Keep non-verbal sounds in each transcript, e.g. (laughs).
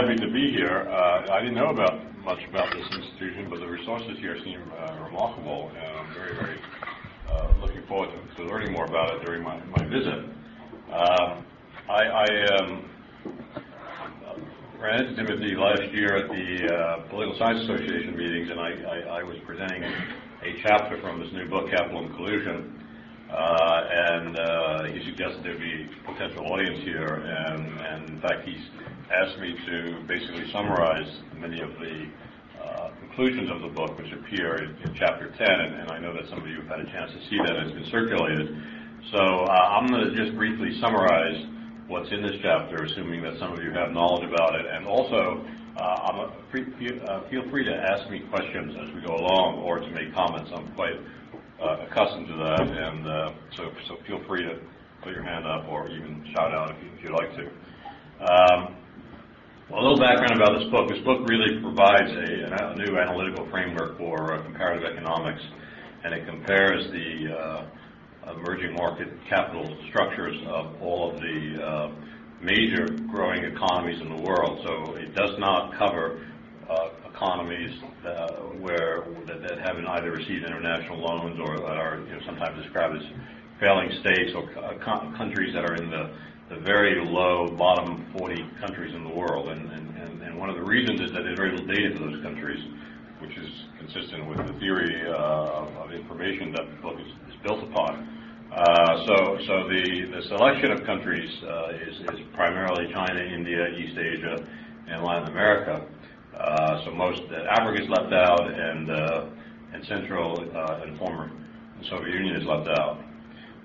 happy to be here. Uh, I didn't know about much about this institution, but the resources here seem uh, remarkable, and I'm very, very uh, looking forward to, learning more about it during my, my visit. Um, I, I um, ran into Timothy last year at the uh, Political Science Association meetings, and I, I, I, was presenting a chapter from this new book, Capital and Collusion. Uh, and uh, he suggested there'd be potential audience here, and, and, in fact, he's asked me to basically summarize many of the uh, conclusions of the book, which appear in, in chapter 10, and, and, I know that some of you have had a chance to see that. It's been circulated. So uh, I'm going to just briefly summarize what's in this chapter, assuming that some of you have knowledge about it, and also uh, free, uh, feel free to ask me questions as we go along or to make comments. I'm quite uh, accustomed to that, and uh, so, so feel free to put your hand up or even shout out if, you, you'd like to. Um, a little background about this book. This book really provides a, a new analytical framework for uh, comparative economics, and it compares the uh, emerging market capital structures of all of the uh, major growing economies in the world. So it does not cover uh, economies uh, where that, that, haven't either received international loans or that are you know, sometimes described as failing states or co- countries that are in the, the very low bottom 40 countries in the world. And, and, and one of the reasons is that there's very little data for those countries, which is consistent with the theory uh, of information that the book is, is built upon. Uh, so, so the, the selection of countries uh, is, is primarily China, India, East Asia, and Latin America. Uh, so most Africa is left out, and and Central and former Soviet Union is left out.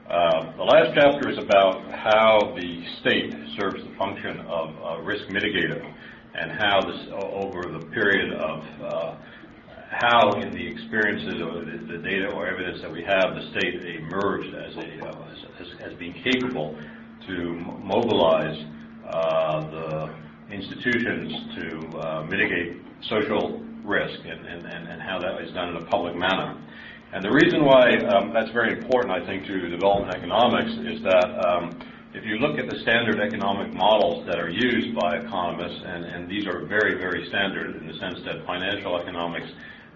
Uh, the last chapter is about how the state serves the function of risk mitigator and how this, over the period of uh, how, in the experiences or the, the, data or evidence that we have, the state emerged as, a, uh, as, as, being capable to mobilize uh, the institutions to uh, mitigate social risk and, and, and, how that is done in a public manner. And the reason why um, that's very important, I think, to development economics is that um, if you look at the standard economic models that are used by economists, and, and these are very, very standard in the sense that financial economics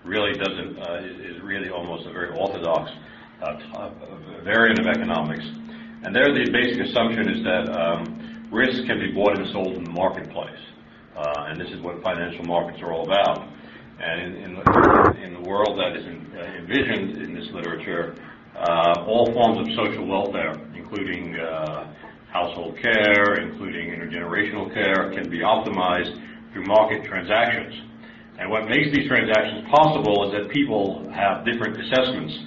really doesn't, uh, is really almost a very orthodox uh, variant of economics. And there the basic assumption is that um, risk can be bought and sold in the marketplace. Uh, and this is what financial markets are all about. And in, in, the, in the world that is in, uh, envisioned in this literature, uh, all forms of social welfare, including uh, household care, including intergenerational care, can be optimized through market transactions. And what makes these transactions possible is that people have different assessments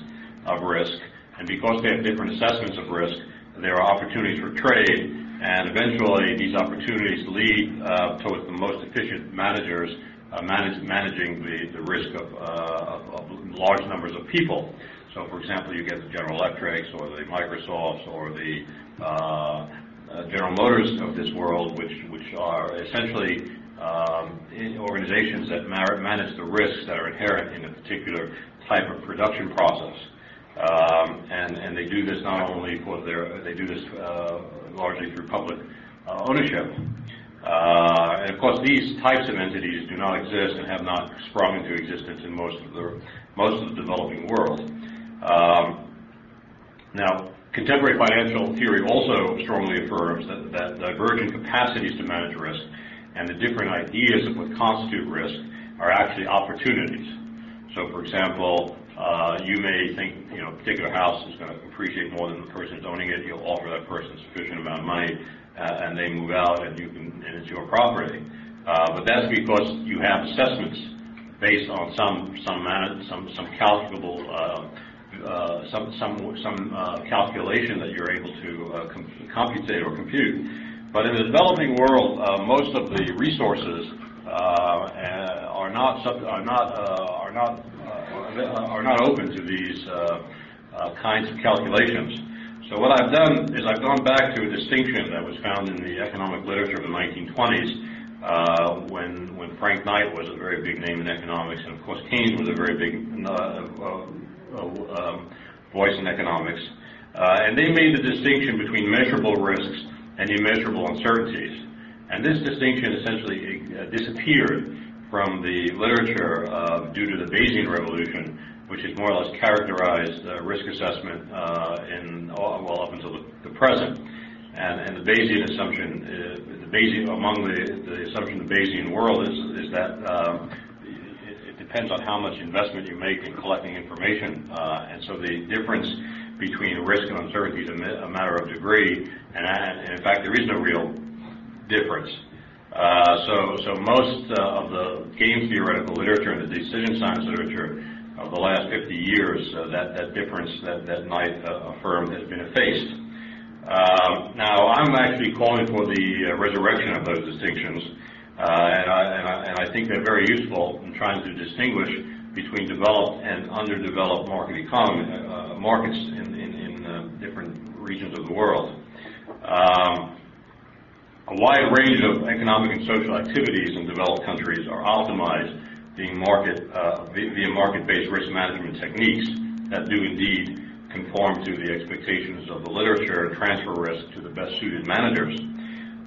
of risk, and because they have different assessments of risk, there are opportunities for trade, and eventually these opportunities lead uh, towards the most efficient managers manage, managing the, risk of, uh, of, large numbers of people. So, for example, you get the General Electrics or the Microsofts or the uh, uh, General Motors of this world, which which are essentially um, organizations that manage the risks that are inherent in a particular type of production process. Um, they do this not only for their, they do this uh, largely through public uh, ownership. Uh, and of course, these types of entities do not exist and have not sprung into existence in most of the most of the developing world. Um, now, contemporary financial theory also strongly affirms that, that divergent capacities to manage risk and the different ideas of what constitute risk are actually opportunities. So, for example, uh, you may think, you know, a particular house is going to appreciate more than the person who's owning it. You'll offer that person a sufficient amount of money, and they move out, and you can, and it's your property. Uh, but that's because you have assessments based on some some some some calculable uh, uh, some some some uh, calculation that you're able to uh, com- computate or compute. But in the developing world, uh, most of the resources uh, are not are not uh, are not uh, are not open to these uh, uh, kinds of calculations. So what I've done is I've gone back to a distinction that was found in the economic literature of the 1920s, when when Frank Knight was a very big name in economics, and of course Keynes was a very big um, voice in economics. and they made the distinction between measurable risks and immeasurable uncertainties. And this distinction essentially uh, disappeared from the literature uh, due to the Bayesian revolution, which has more or less characterized uh, risk assessment uh, in well up until the, the present. And, and, the Bayesian assumption, uh, the Bayesian among the, the assumption of the Bayesian world is, is that um, it, it, depends on how much investment you make in collecting information, uh, and so the difference between risk and uncertainty is a, a matter of degree, and, and, in fact there is no real difference. Uh, so, so most uh, of the game theoretical literature and the decision science literature of the last 50 years, uh, that, that difference that, that Knight uh, affirmed has been effaced. Um, now, I'm actually calling for the uh, resurrection of those distinctions, uh, and I, and, I, and, I, think they're very useful in trying to distinguish between developed and underdeveloped market economy, markets in, in, in different regions of the world. Um, a wide range of economic and social activities in developed countries are optimized uh, via market-based risk management techniques that do indeed conform to the expectations of the literature and transfer risk to the best suited managers.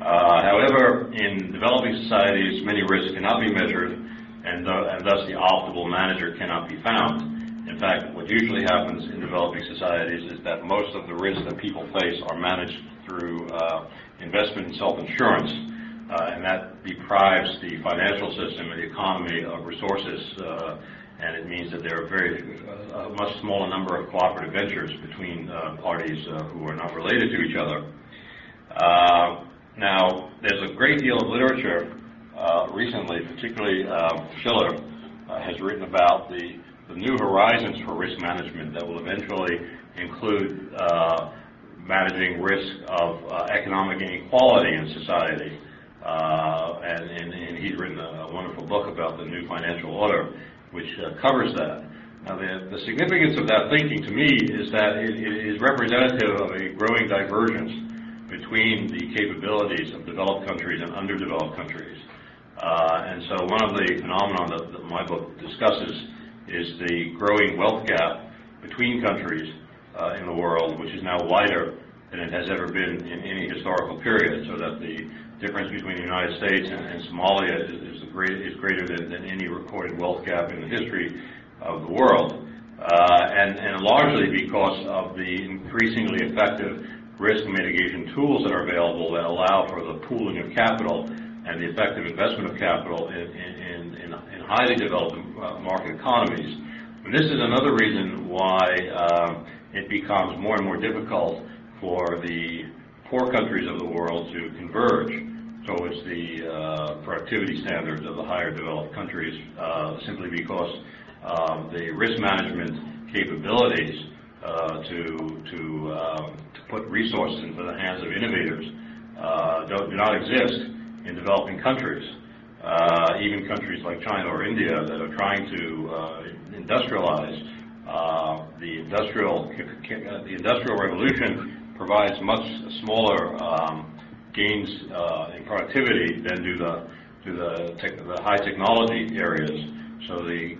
Uh, however, in developing societies, many risks cannot be measured, and, th- and thus the optimal manager cannot be found. In fact, what usually happens in developing societies is that most of the risks that people face are managed through uh, investment in self-insurance, uh, and that deprives the financial system and the economy of resources, uh, and it means that there are very uh, a much smaller number of cooperative ventures between uh, parties uh, who are not related to each other. Uh, now, there's a great deal of literature recently, particularly Shiller has written about the, the new horizons for risk management that will eventually include managing risk of uh, economic inequality in society. Uh, and, and, and, he's written a, a, wonderful book about the new financial order, which uh, covers that. Now, the, the, significance of that thinking to me is that it, it is representative of a growing divergence between the capabilities of developed countries and underdeveloped countries. Uh, and so, one of the phenomena that, that my book discusses is the growing wealth gap between countries uh, in the world, which is now wider than it has ever been in any historical period, so that the difference between the United States and, and Somalia is, is, great, is greater than, than, any recorded wealth gap in the history of the world. Uh, and, and largely because of the increasingly effective risk mitigation tools that are available that allow for the pooling of capital and the effective investment of capital in, in, in, in highly developed uh, market economies. And this is another reason why uh, it becomes more and more difficult for the poor countries of the world to converge towards the uh, productivity standards of the higher developed countries uh, simply because um, the risk management capabilities uh, to, to, um, to put resources into the hands of innovators uh, do not exist in developing countries. Uh, even countries like China or India that are trying to uh, industrialize the industrial the industrial revolution provides much smaller um, gains uh, in productivity than do the high technology areas. So the,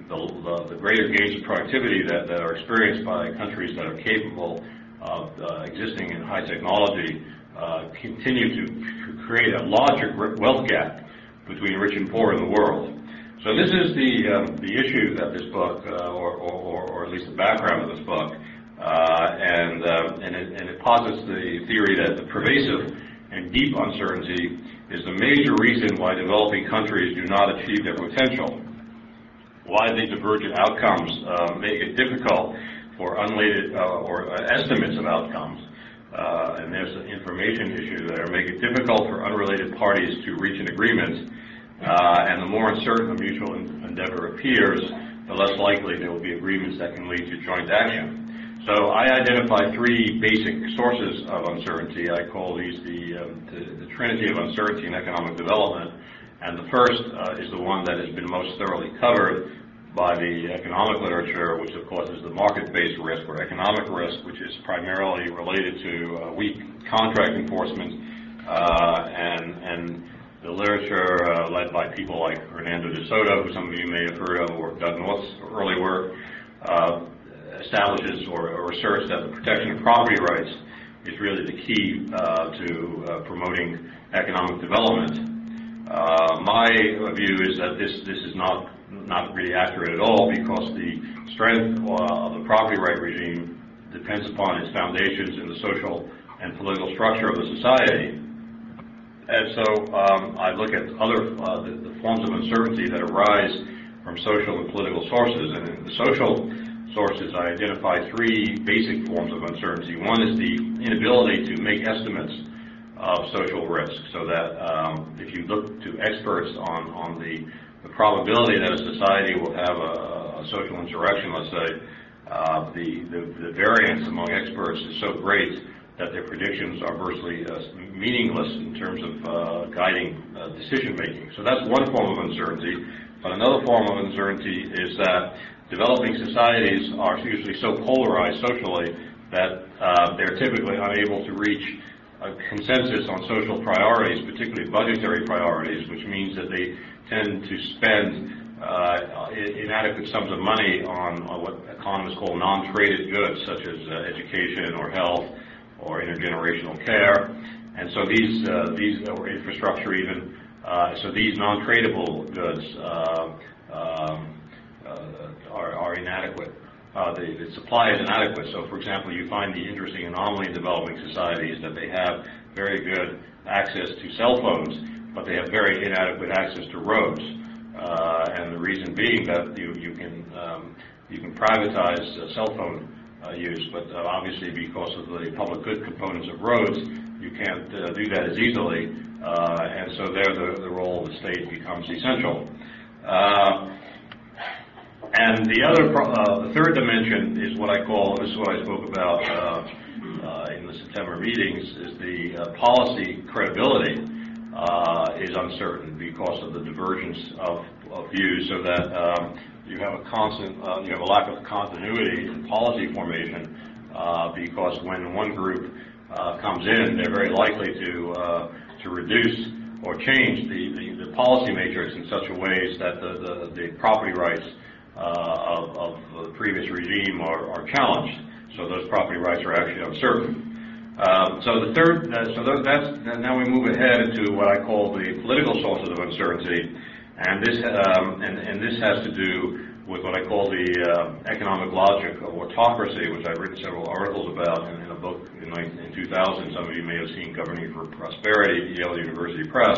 greater gains in productivity that, are experienced by countries that are capable of uh, existing in high technology uh, continue to create a larger wealth gap between rich and poor in the world. So this is the um, the issue that this book, or, at least the background of this book, and uh, and, it, and it posits the theory that the pervasive and deep uncertainty is the major reason why developing countries do not achieve their potential. Why the divergent outcomes uh, make it difficult for unrelated uh, or uh, estimates of outcomes. and there's an information issue there, make it difficult for unrelated parties to reach an agreement uh, and the more uncertain a mutual endeavor appears, the less likely there will be agreements that can lead to joint action. So I identify three basic sources of uncertainty. I call these the, um, trinity of uncertainty in economic development. And the first uh, is the one that has been most thoroughly covered by the economic literature, which of course is the market-based risk or economic risk, which is primarily related to uh, weak contract enforcement uh, and, and the literature led by people like Hernando de Soto, who some of you may have heard of, or Doug North's early work, uh, establishes or, or, asserts that the protection of property rights is really the key uh, to uh, promoting economic development. Uh, My view is that this, this is not, not really accurate at all because the strength uh, of the property right regime depends upon its foundations in the social and political structure of the society. And so um, I look at other uh, the, the forms of uncertainty that arise from social and political sources. And the social sources, I identify three basic forms of uncertainty. One is the inability to make estimates of social risk, so that um, if you look to experts on, on the, the probability that a society will have a, a social insurrection, let's say, uh, the, the, the variance among experts is so great that their predictions are virtually uh, meaningless in terms of uh, guiding uh, decision making. So that's one form of uncertainty. But another form of uncertainty is that developing societies are usually so polarized socially that uh, they're typically unable to reach a consensus on social priorities, particularly budgetary priorities, which means that they tend to spend uh, inadequate sums of money on, on what economists call non-traded goods, such as uh, education or health or intergenerational care. And so these, uh, these or infrastructure even, uh, so these non-tradable goods uh, um, uh, are, are inadequate. Uh, the, the supply is inadequate. So, for example, you find the interesting anomaly in developing societies that they have very good access to cell phones, but they have very inadequate access to roads. Uh, and the reason being that you, you can um, you can privatize uh, cell phone uh, use, but uh, obviously because of the public good components of roads, you can't uh, do that as easily, and so there the, the role of the state becomes essential. And the other, uh, the third dimension is what I call, and this is what I spoke about uh, uh, in the September meetings, is the uh, policy credibility is uncertain because of the divergence of, of views, so that um, you have a constant, uh, you have a lack of continuity in policy formation uh, because when one group uh, comes in, they're very likely to uh, to reduce or change the, the, the, policy matrix in such a way that the, the, the property rights uh, of, of, the previous regime are, challenged. So those property rights are actually uncertain. Um, so the third, uh, so that's now we move ahead into what I call the political sources of uncertainty. And this, um, and, and, this has to do with what I call the uh, economic logic of autocracy, which I've written several articles about in, a book in, in 2000. Some of you may have seen Governing for Prosperity, Yale University Press.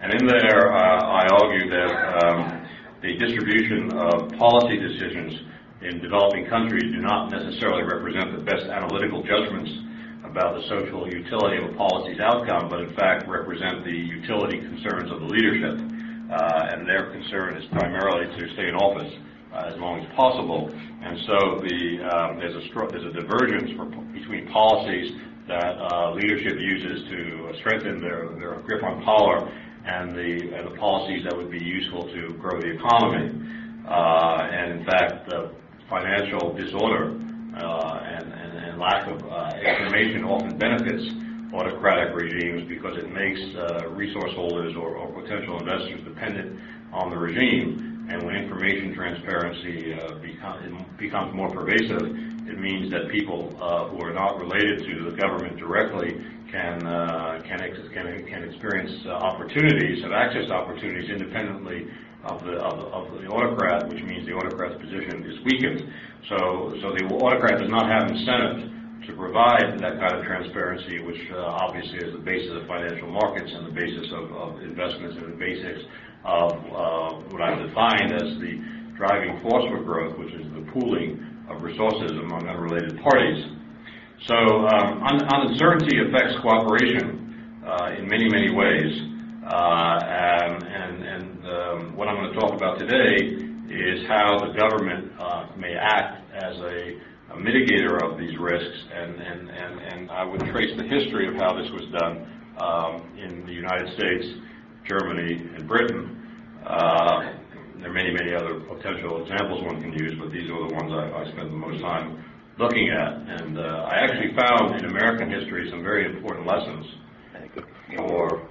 And in there, uh, I argue that um, the distribution of policy decisions in developing countries do not necessarily represent the best analytical judgments about the social utility of a policy's outcome, but in fact represent the utility concerns of the leadership uh, and their concern is primarily to stay in office uh, as long as possible. And so the, um, there's, a there's a divergence for, between policies that uh, leadership uses to strengthen their, their grip on power and the, and the policies that would be useful to grow the economy. Uh, and in fact, the financial disorder uh, and, and, and, lack of uh, information often benefits autocratic regimes because it makes uh, resource holders or, or, potential investors dependent on the regime. And when information transparency uh, become, becomes more pervasive, it means that people uh, who are not related to the government directly can uh, can, ex- can, can experience uh, opportunities, have access opportunities independently of the, of the, of the autocrat, which means the autocrat's position is weakened. So so the autocrat does not have incentive to provide that kind of transparency, which uh, obviously is the basis of financial markets and the basis of, of investments and the basics of uh, what I've defined as the driving force for growth, which is the pooling of resources among unrelated parties. So um, un- uncertainty affects cooperation uh, in many, many ways. Uh, and and, and um, what I'm going to talk about today is how the government uh, may act as a a mitigator of these risks, and, and, and, and I would trace the history of how this was done um, in the United States, Germany, and Britain. Uh, there are many, many other potential examples one can use, but these are the ones I, I spent the most time looking at. And uh, I actually found in American history some very important lessons for.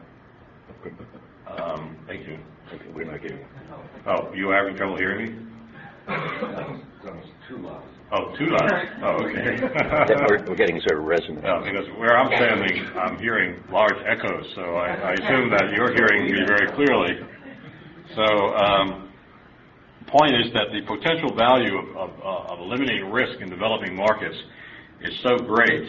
Um, thank you. We're not getting. Oh, you having trouble hearing me? Too loud. Oh, two lots. Oh, okay. (laughs) We're we're getting sort of resonant. Yeah, because where I'm standing, I'm hearing large echoes, so I I assume that you're hearing me very clearly. So, um, point is that the potential value of- of uh, of eliminating risk in developing markets is so great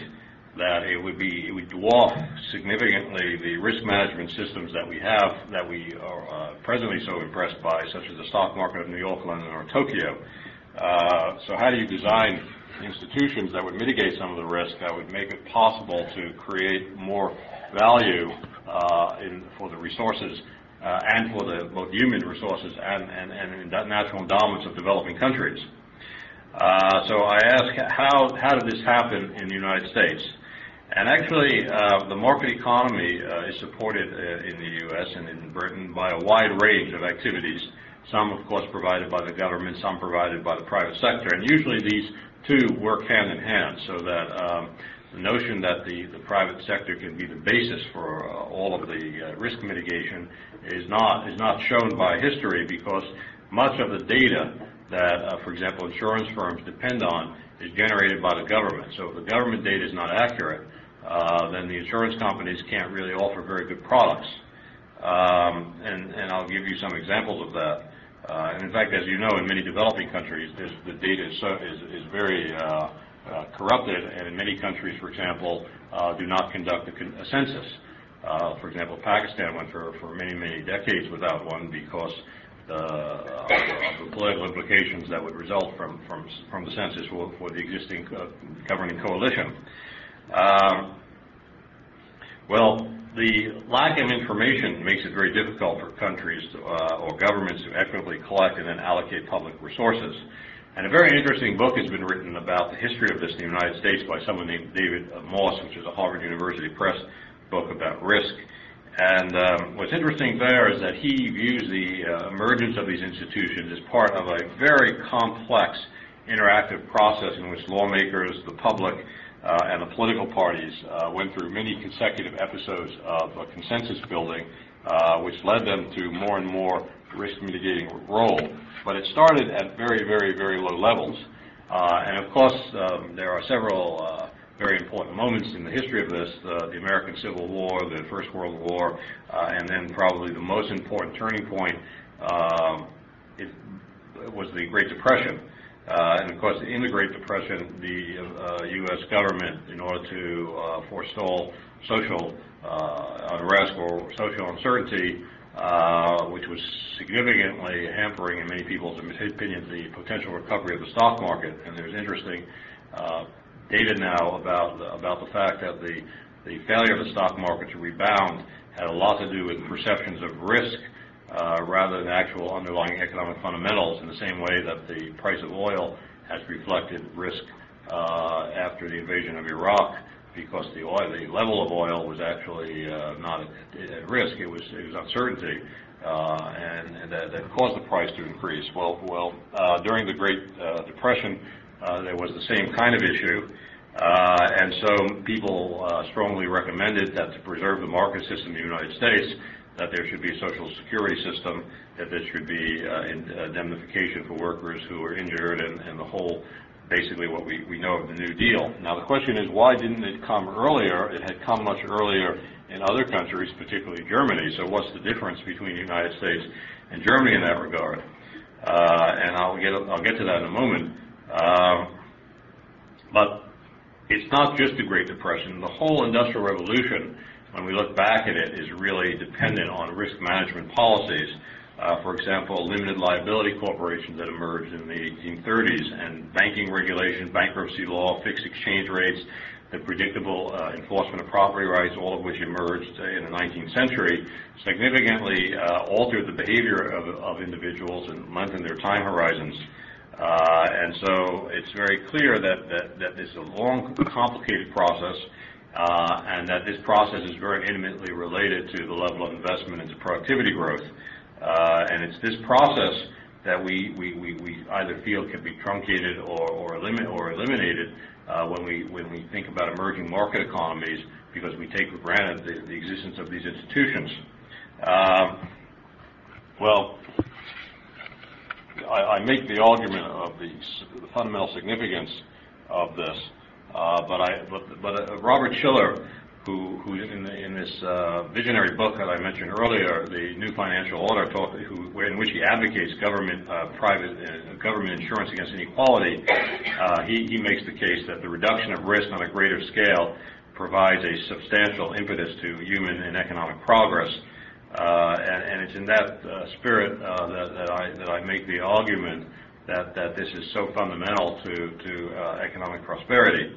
that it would be, it would dwarf significantly the risk management systems that we have, that we are uh, presently so impressed by, such as the stock market of New York, London, or Tokyo. Uh, So how do you design institutions that would mitigate some of the risk, that would make it possible to create more value uh, in, for the resources and for the both human resources and, and, and endowments of developing countries? Uh, So I ask, how, how did this happen in the United States? And actually, uh, the market economy uh, is supported uh, in the U.S. and in Britain by a wide range of activities. Some, of course, provided by the government, some provided by the private sector. And usually these two work hand in hand, so that um, the notion that the, the private sector can be the basis for uh, all of the uh, risk mitigation is not, is not shown by history because much of the data that, uh, for example, insurance firms depend on is generated by the government. So if the government data is not accurate, uh, then the insurance companies can't really offer very good products. Um, and, and I'll give you some examples of that. Uh, and in fact, as you know, in many developing countries, the data is, so, is, is very uh, corrupted, and in many countries, for example, uh, do not conduct a, census. Uh, for example, Pakistan went for, for many, many decades without one because uh, of the political implications that would result from, from, from the census for, for the existing uh, governing coalition. Um, well, the lack of information makes it very difficult for countries to, uh, or governments to equitably collect and then allocate public resources. And a very interesting book has been written about the history of this in the United States by someone named David Moss, which is a Harvard University Press book about risk. And um, what's interesting there is that he views the uh, emergence of these institutions as part of a very complex interactive process in which lawmakers, the public, uh, and the political parties uh, went through many consecutive episodes of consensus building, uh, which led them to more and more risk mitigating role. But it started at very, very, very low levels. Uh, and of course, um, there are several uh, very important moments in the history of this, uh, the American Civil War, the First World War, uh, and then probably the most important turning point um, it was the Great Depression. Uh, and of course, in the Great Depression, the uh, U.S. government, in order to uh, forestall social uh, unrest or social uncertainty, uh, which was significantly hampering, in many people's opinions, the potential recovery of the stock market. And there's interesting uh, data now about about the fact that the the failure of the stock market to rebound had a lot to do with perceptions of risk uh, rather than actual underlying economic fundamentals in the same way that the price of oil has reflected risk uh, after the invasion of Iraq because the oil, the level of oil was actually uh, not at, risk. It was uncertainty, uh, and, that, caused the price to increase. Well, well, uh, during the Great Depression, there was the same kind of issue, and so people strongly recommended that to preserve the market system in the United States, that there should be a social security system, that there should be indemnification for workers who are injured, and the whole basically what we, we know of the New Deal. Now the question is why didn't it come earlier? It had come much earlier in other countries, particularly Germany. So what's the difference between the United States and Germany in that regard? Uh, and I'll get I'll get to that in a moment. Um, but it's not just the Great Depression. The whole Industrial Revolution, when we look back at it, is really dependent on risk management policies. Uh, for example, limited liability corporations that emerged in the 1830s, and banking regulation, bankruptcy law, fixed exchange rates, the predictable uh, enforcement of property rights, all of which emerged uh, in the 19th century, significantly uh, altered the behavior of, of individuals and lengthened their time horizons. Uh, and so it's very clear that, that, that this is a long, complicated process, uh, and that this process is very intimately related to the level of investment into productivity growth. Uh, and it's this process that we, we, we, we either feel can be truncated or, or, elimin- or eliminated uh, when, we, when we think about emerging market economies because we take for granted the, existence of these institutions. Um, well, I, I make the argument of the fundamental significance of this, uh, but I, but, but Robert Shiller, who, who in, the, in this uh, visionary book that I mentioned earlier, the New Financial Order, talk, who, in which he advocates government, uh, private, uh, government insurance against inequality, uh, he, he makes the case that the reduction of risk on a greater scale provides a substantial impetus to human and economic progress. Uh, and, and it's in that uh, spirit uh, that, that, I, that I make the argument that, that this is so fundamental to, to economic prosperity.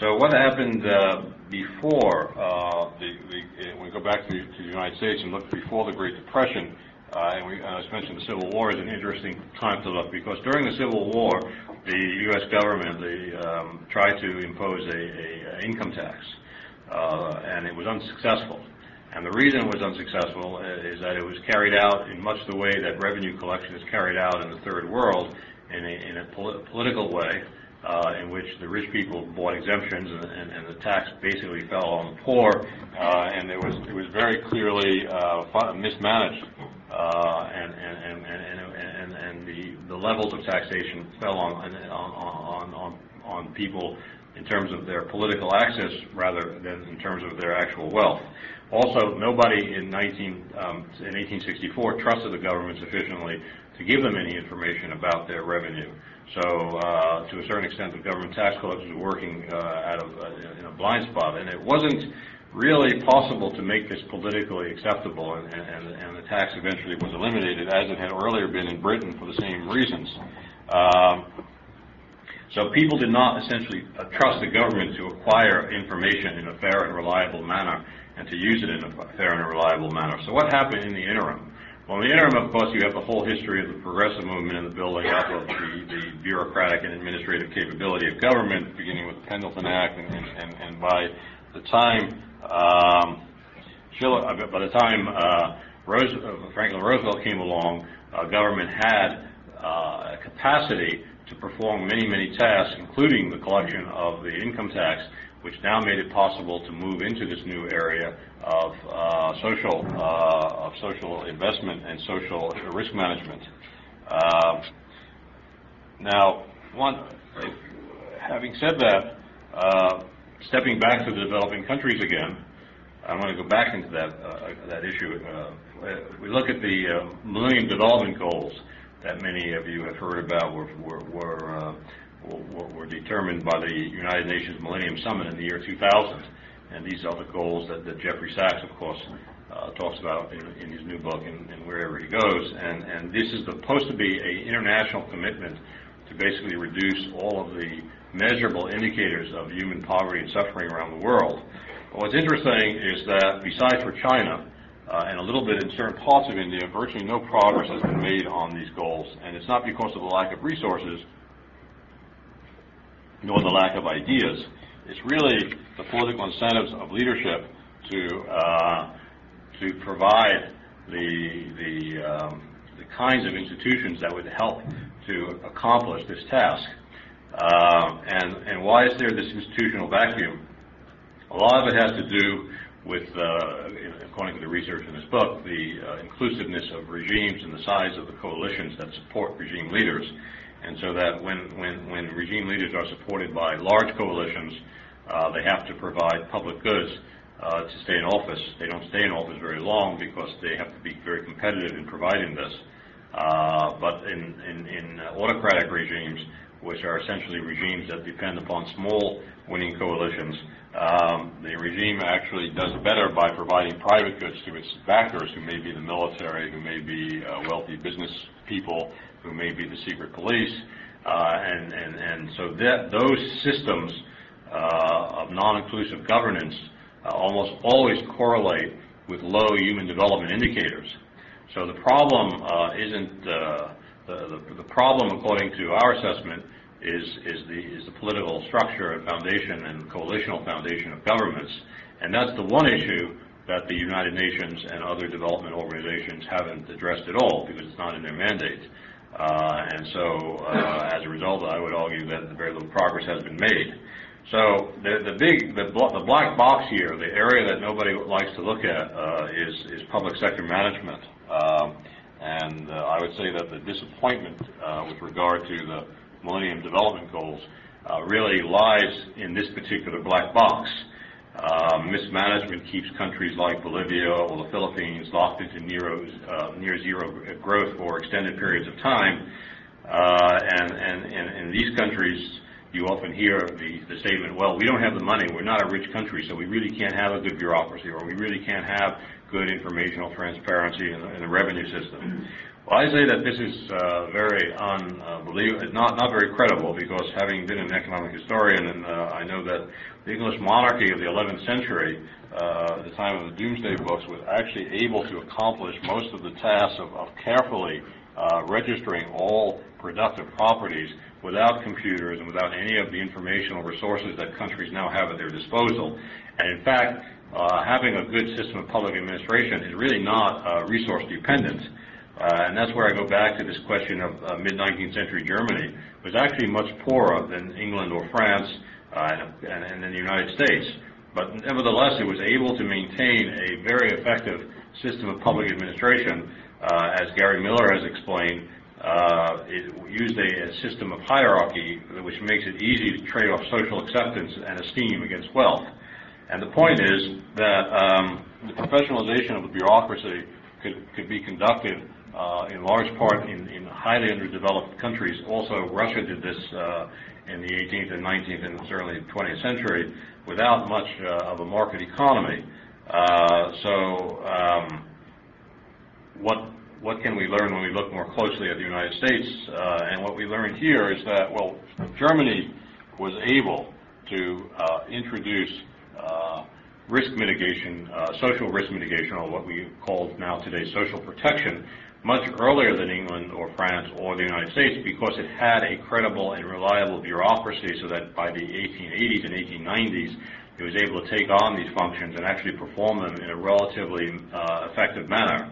So what happened uh, before uh, the, the, we go back to, the United States and look before the Great Depression, uh, and we, uh, as mentioned, the Civil War is an interesting time to look because during the Civil War, the U.S. government um, tried to impose a, a, a income tax, uh, and it was unsuccessful. And the reason it was unsuccessful uh, is that it was carried out in much the way that revenue collection is carried out in the third world, in a, in a poli- political way, uh, in which the rich people bought exemptions and, and, and the tax basically fell on the poor, uh, and it was it was very clearly uh, mismanaged, uh, and and and and, and, and the, the levels of taxation fell on on on on, on people in terms of their political access rather than in terms of their actual wealth. Also, nobody in 19 um, in 1864 trusted the government sufficiently to give them any information about their revenue. So, uh, to a certain extent, the government tax collectors were working uh, out of uh, in a blind spot, and it wasn't really possible to make this politically acceptable, and, and, and the tax eventually was eliminated, as it had earlier been in Britain for the same reasons. Um, so people did not essentially uh, trust the government to acquire information in a fair and reliable manner and to use it in a fair and reliable manner. So what happened in the interim? Well, in the interim, of course, you have the whole history of the progressive movement and the building up of the, the bureaucratic and administrative capability of government, beginning with the Pendleton Act, and, and, and by the time um, uh, by the time uh, Rose, uh, Franklin Roosevelt came along, uh, government had uh, a capacity to perform many, many tasks, including the collection of the income tax, which now made it possible to move into this new area of uh, social uh, of social investment and social risk management. Uh, now, one, having said that, uh, stepping back to the developing countries again, I want to go back into that uh, that issue. Uh, we look at the uh, Millennium Development Goals that many of you have heard about were were, were, were, were determined by the United Nations Millennium Summit in the year 2000, and these are the goals that, that Jeffrey Sachs, of course, uh, talks about in, in his new book and, and wherever he goes. And and this is supposed to be an international commitment to basically reduce all of the measurable indicators of human poverty and suffering around the world. But what's interesting is that besides for China, uh, and a little bit in certain parts of India, virtually no progress has been made on these goals. And it's not because of the lack of resources, nor the lack of ideas. It's really the political incentives of leadership to uh, to provide the the um, the kinds of institutions that would help to accomplish this task. Uh, and and why is there this institutional vacuum? A lot of it has to do with, uh, according to the research in this book, the uh, inclusiveness of regimes and the size of the coalitions that support regime leaders. And so that when, when, when regime leaders are supported by large coalitions, uh, they have to provide public goods uh, to stay in office. They don't stay in office very long because they have to be very competitive in providing this. Uh, but in, in, in autocratic regimes, which are essentially regimes that depend upon small winning coalitions, um, the regime actually does better by providing private goods to its backers, who may be the military, who may be uh, wealthy business people, who may be the secret police, uh, and, and, and so that those systems uh, of non-inclusive governance uh, almost always correlate with low human development indicators. So the problem isn't the, the, the problem, according to our assessment, is, is, the, is the political structure and foundation and coalitional foundation of governments. And that's the one issue that the United Nations and other development organizations haven't addressed at all because it's not in their mandate. Uh, and so, uh, as a result, I would argue that very little progress has been made. So the, the big, the, the black box here, the area that nobody likes to look at, uh, is, is public sector management. Um, And uh, I would say that the disappointment uh, with regard to the Millennium Development Goals uh, really lies in this particular black box. Uh, mismanagement keeps countries like Bolivia or the Philippines locked into near, uh, near zero growth for extended periods of time. Uh, and, in these countries, you often hear the statement, well, we don't have the money, we're not a rich country, so we really can't have a good bureaucracy, or we really can't have good informational transparency in the, in the revenue system. Well, I say that this is uh, very unbelievable, not, not very credible, because having been an economic historian, and uh, I know that the English monarchy of the 11th century, uh, the time of the Domesday Books, was actually able to accomplish most of the tasks of, of carefully uh, registering all productive properties without computers and without any of the informational resources that countries now have at their disposal. And in fact, uh, having a good system of public administration is really not uh, resource dependent. Uh, and that's where I go back to this question of uh, mid-19th century Germany was actually much poorer than England or France uh, and, and the United States. But nevertheless, it was able to maintain a very effective system of public administration, uh, as Gary Miller has explained. Uh, it used a, a system of hierarchy which makes it easy to trade off social acceptance and esteem against wealth. And the point is that um, the professionalization of the bureaucracy could, could be conducted uh, in large part in, in highly underdeveloped countries. Also, Russia did this uh, in the 18th and 19th and certainly 20th century without much uh, of a market economy. Uh, so, um, what what can we learn when we look more closely at the United States? Uh, and what we learn here is that well, Germany was able to uh, introduce risk mitigation, social risk mitigation, or what we call now today social protection, much earlier than England or France or the United States because it had a credible and reliable bureaucracy so that by the 1880s and 1890s it was able to take on these functions and actually perform them in a relatively uh, effective manner.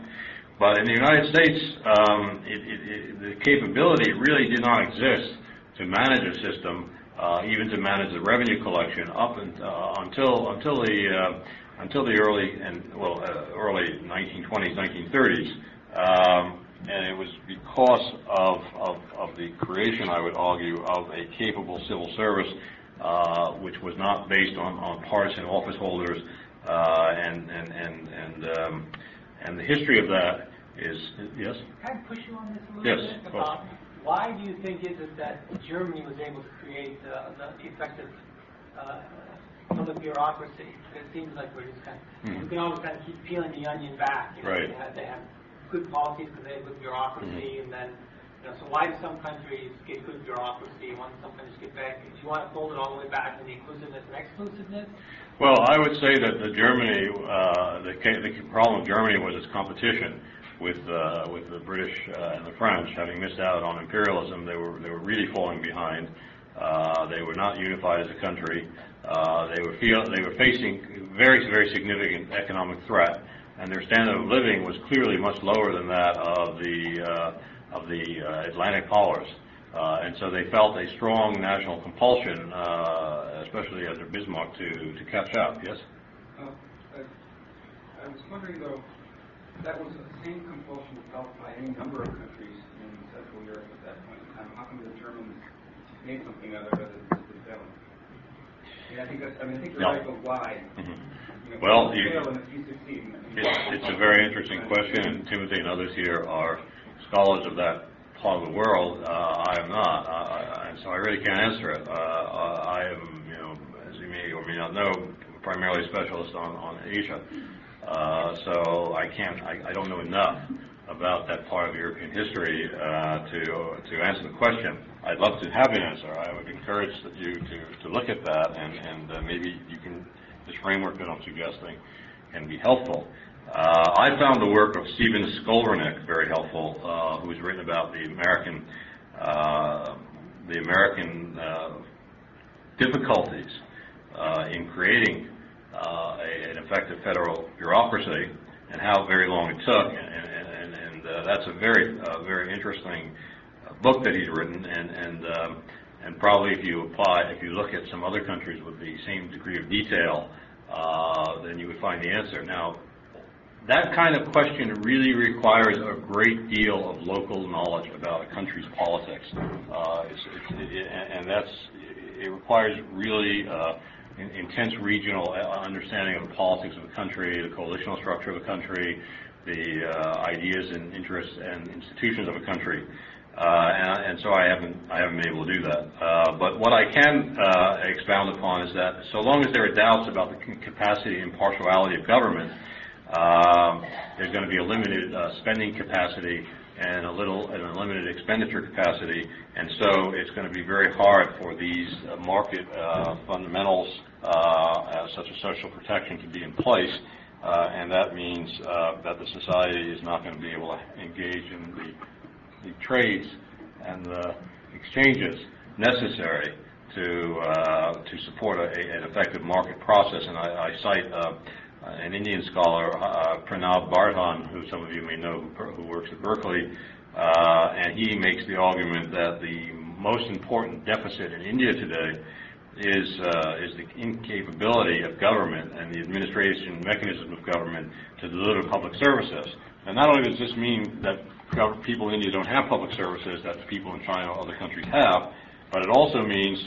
But in the United States, um, it, it, it, the capability really did not exist to manage a system, uh, even to manage the revenue collection up uh, until until the uh, until the early and well uh, early 1920s, 1930s. Um, and it was because of, of, of the creation, I would argue, of a capable civil service, uh, which was not based on, on partisan office holders, uh, and and and and um, and the history of that is yes. Can I push you on this a little Yes, bit of course. Why do you think is it that Germany was able to create uh, the effective uh, public bureaucracy? It seems like we're just kind of, Mhm. we can always kind of keep peeling the onion back. You know, Right. They have, they have good policies because they have good bureaucracy, Mm-hmm. and then, you know, so why do some countries get good bureaucracy, and why do some countries get bad? Do you want to fold it all the way back to the inclusiveness and exclusiveness? Well, I would say that the Germany, uh, the, the problem of Germany was its competition with uh, with the British uh, and the French. Having missed out on imperialism, they were they were really falling behind. Uh, they were not unified as a country. Uh, they were feel they were facing very very significant economic threat, and their standard of living was clearly much lower than that of the uh, of the uh, Atlantic powers. Uh, and so they felt a strong national compulsion, uh, especially under Bismarck, to, to catch up. Yes? Uh, I I was wondering though, that was the same compulsion felt by any number of countries in Central Europe at that point in time. How come the Germans made something out of it and the don't? I I think that's, I mean, I think you're No. right, but why? Mhm. You know, Well, you you- fail and if you succeed. I mean, It's, it's a very interesting question, and Timothy and others here are scholars of that part of the world. Uh, I am not, uh, and so I really can't answer it. Uh, uh, I am, you know, as you may or may not know, primarily a specialist on, on Asia. Uh, so I can't, I, I don't know enough about that part of European history uh, to to answer the question. I'd love to have an answer. I would encourage that you to, to look at that, and, and uh, maybe you can, this framework that I'm suggesting can be helpful. Uh, I found the work of Stephen Skowronek very helpful, uh, who's written about the American uh, the American uh, difficulties uh, in creating an effective federal bureaucracy and how very long it took. And, and, and, uh, that's a very uh, very interesting uh, book that he's written. And and um, and probably if you apply, if you look at some other countries with the same degree of detail, uh, then you would find the answer. Now, that kind of question really requires a great deal of local knowledge about a country's politics. Uh, it's, it's, and that's, it requires really uh, intense regional uh, understanding of the politics of the country, the coalitional structure of the country, the uh, ideas and interests and institutions of a country. Uh, and, and, so I haven't I haven't been able to do that. Uh, but what I can uh, expound upon is that so long as there are doubts about the capacity and impartiality of government, um, there's going to be a limited uh, spending capacity and a little and a limited expenditure capacity, and so it's going to be very hard for these uh, market uh, fundamentals such as social protection to be in place. Uh, and that means uh, that the society is not going to be able to engage in the, the trades and the exchanges necessary to uh, to support a, an effective market process. And I, I cite uh, an Indian scholar, uh, Pranav Bardhan, who some of you may know, who, who works at Berkeley, uh, and he makes the argument that the most important deficit in India today is uh, is the incapability of government and the administration mechanism of government to deliver public services. And not only does this mean that people in India don't have public services that the people in China or other countries have, but it also means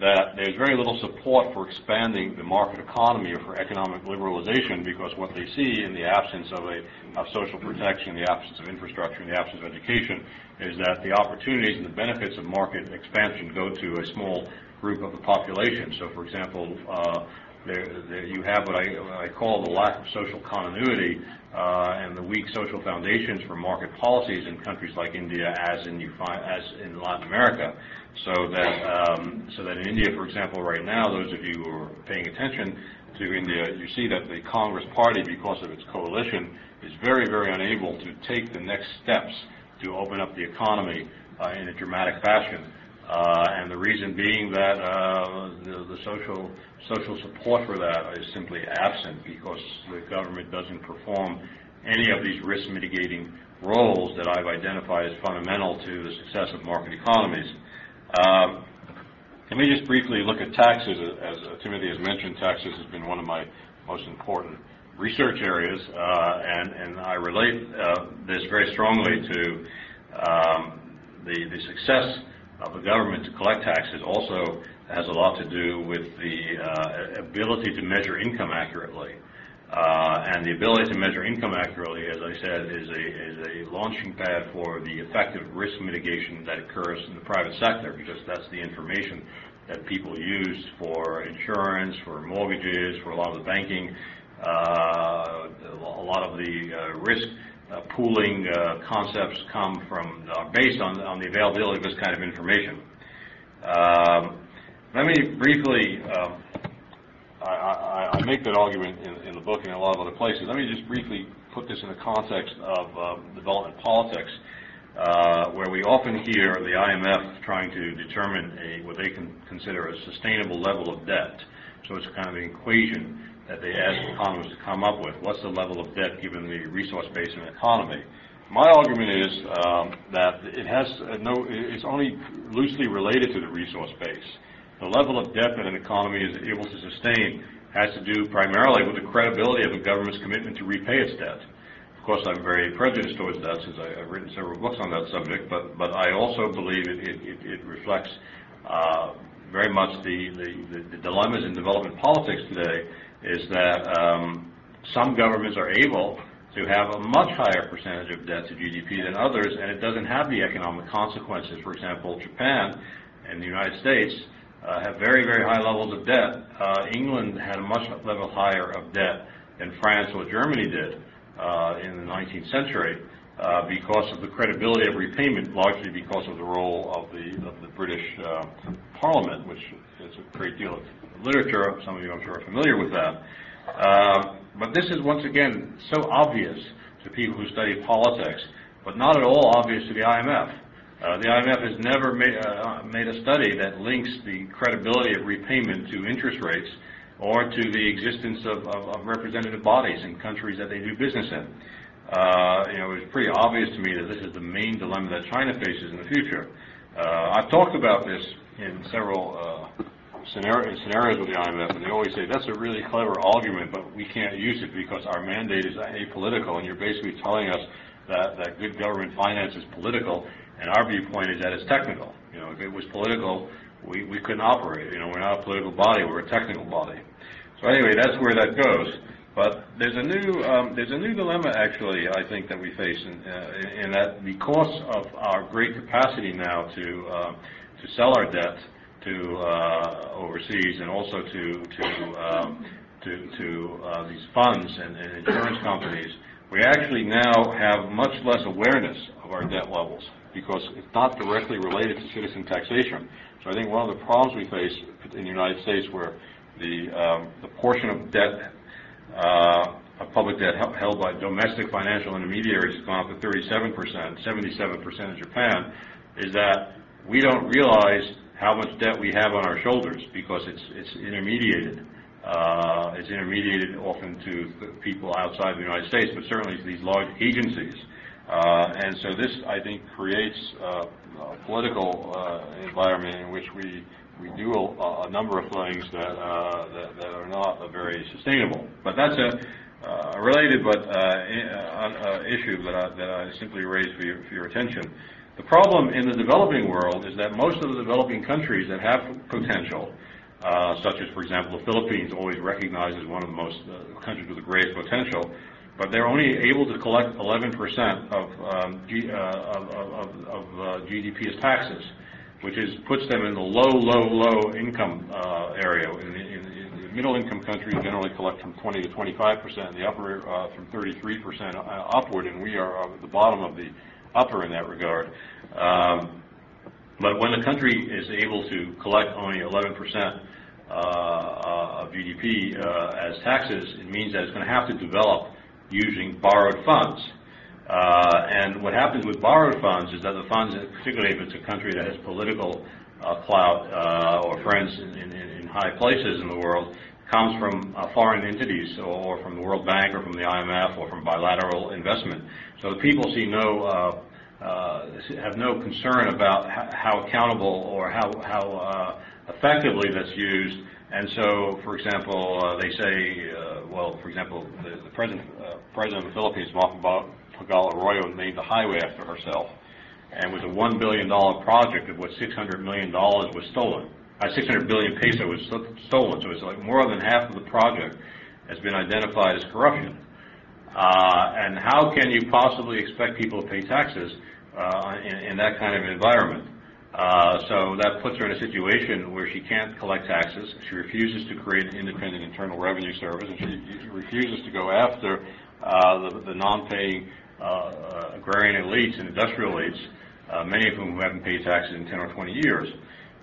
that there's very little support for expanding the market economy or for economic liberalization because what they see in the absence of a of social protection, the absence of infrastructure, and the absence of education is that the opportunities and the benefits of market expansion go to a small group of the population. So, for example, uh, there, there you have what I, what I, call the lack of social continuity uh, and the weak social foundations for market policies in countries like India, as in, as in Latin America. So that, um, so that in India, for example, right now, those of you who are paying attention to India, you see that the Congress Party, because of its coalition, is very, very unable to take the next steps to open up the economy uh, in a dramatic fashion. Uh, and the reason being that uh, the, the, social social support for that is simply absent because the government doesn't perform any of these risk mitigating roles that I've identified as fundamental to the success of market economies. Um, let me just briefly look at taxes. As uh, Timothy has mentioned, taxes has been one of my most important research areas, uh, and, and I relate uh, this very strongly to um, the, the success of the government to collect taxes also has a lot to do with the uh, ability to measure income accurately. Uh, and the ability to measure income accurately, as I said, is a, is a launching pad for the effective risk mitigation that occurs in the private sector because that's the information that people use for insurance, for mortgages, for a lot of the banking, uh, a lot of the uh, risk pooling concepts come from, based on, on the availability of this kind of information. Um, let me briefly, um, I, I, I, make that argument in, in, the book and in a lot of other places. Let me just briefly put this in the context of um, development politics, uh, where we often hear the IMF trying to determine a, what they can consider a sustainable level of debt. So it's kind of an equation that they ask economists to come up with. What's the level of debt given the resource base in the economy? My argument is um, that it has no, it's only loosely related to the resource base. The level of debt that an economy is able to sustain has to do primarily with the credibility of a government's commitment to repay its debt. Of course, I'm very prejudiced towards that since I, have written several books on that subject, but, but I also believe it, it, it reflects uh, very much the, the, the, dilemmas in development politics today is that um, some governments are able to have a much higher percentage of debt to GDP than others, and it doesn't have the economic consequences. For example, Japan and the United States have very, very high levels of debt. Uh, England had a much level higher of debt than France or Germany did uh, in the 19th century uh, because of the credibility of repayment, largely because of the role of the, of the British uh, Parliament, which is a great deal of literature. Some of you, I'm sure, are familiar with that. Uh, but this is, once again, so obvious to people who study politics, but not at all obvious to the IMF. Uh, the IMF has never made, uh, made, a study that links the credibility of repayment to interest rates or to the existence of, of, of representative bodies in countries that they do business in. Uh, you know, it was pretty obvious to me that this is the main dilemma that China faces in the future. Uh, I've talked about this in several uh, scenario, scenarios with the IMF, and they always say, that's a really clever argument, but we can't use it because our mandate is apolitical, and you're basically telling us that, that good government finance is political, and our viewpoint is that it's technical. You know, if it was political, we, we couldn't operate. You know, we're not a political body, we're a technical body. So anyway, that's where that goes. But there's a new um, there's a new dilemma actually I think that we face in, uh, that because of our great capacity now to uh, to sell our debt to uh, overseas and also to to um, to, to uh, these funds and, and insurance companies, we actually now have much less awareness of our debt levels because it's not directly related to citizen taxation. So I think one of the problems we face in the United States where the, um, the portion of debt, uh, of public debt held- by domestic financial intermediaries has gone up to 37%, 77% in Japan, is that we don't realize how much debt we have on our shoulders because it's, it's intermediated. Uh, it's intermediated often to people outside the United States, but certainly to these large agencies. Uh, and so this, I think, creates a political uh, environment in which we we do a, a number of things that, uh, that, that are not very sustainable. But that's a, a related but issue that I, that I simply raised for your, for your attention. The problem in the developing world is that most of the developing countries that have potential, uh, such as, for example, the Philippines, always recognized as one of the most uh, countries with the greatest potential, but they're only able to collect 11% of, um, G, uh, of, of, of uh, GDP as taxes which is, puts them in the low, low, low income uh, area. In the, in, in the middle income countries generally collect from 20 to 25 percent, the upper uh, from 33 percent upward, and we are at the bottom of the upper in that regard. Um, but when the country is able to collect only 11 percent uh, of GDP uh, as taxes, it means that it's going to have to develop using borrowed funds. Uh, and what happens with borrowed funds is that the funds, particularly if it's a country that has political uh, clout uh, or friends in, in, in, high places in the world, comes from uh, foreign entities or from the World Bank or from the IMF or from bilateral investment. So the people see no uh, uh, have no concern about how accountable or how how effectively that's used. And so, for example, they say, well, for example, the, the president president of the Philippines, Marco Pagala Arroyo named the highway after herself, and was a $1 billion project of what $600 million was stolen. Uh, 600 billion peso was stolen, so it's like more than half of the project has been identified as corruption. Uh, and how can you possibly expect people to pay taxes uh, in, in, that kind of environment? Uh, so that puts her in a situation where she can't collect taxes. She refuses to create an independent internal revenue service, and she refuses to go after uh, the, non-paying uh, agrarian elites and industrial elites, uh, many of whom haven't paid taxes in 10 or 20 years.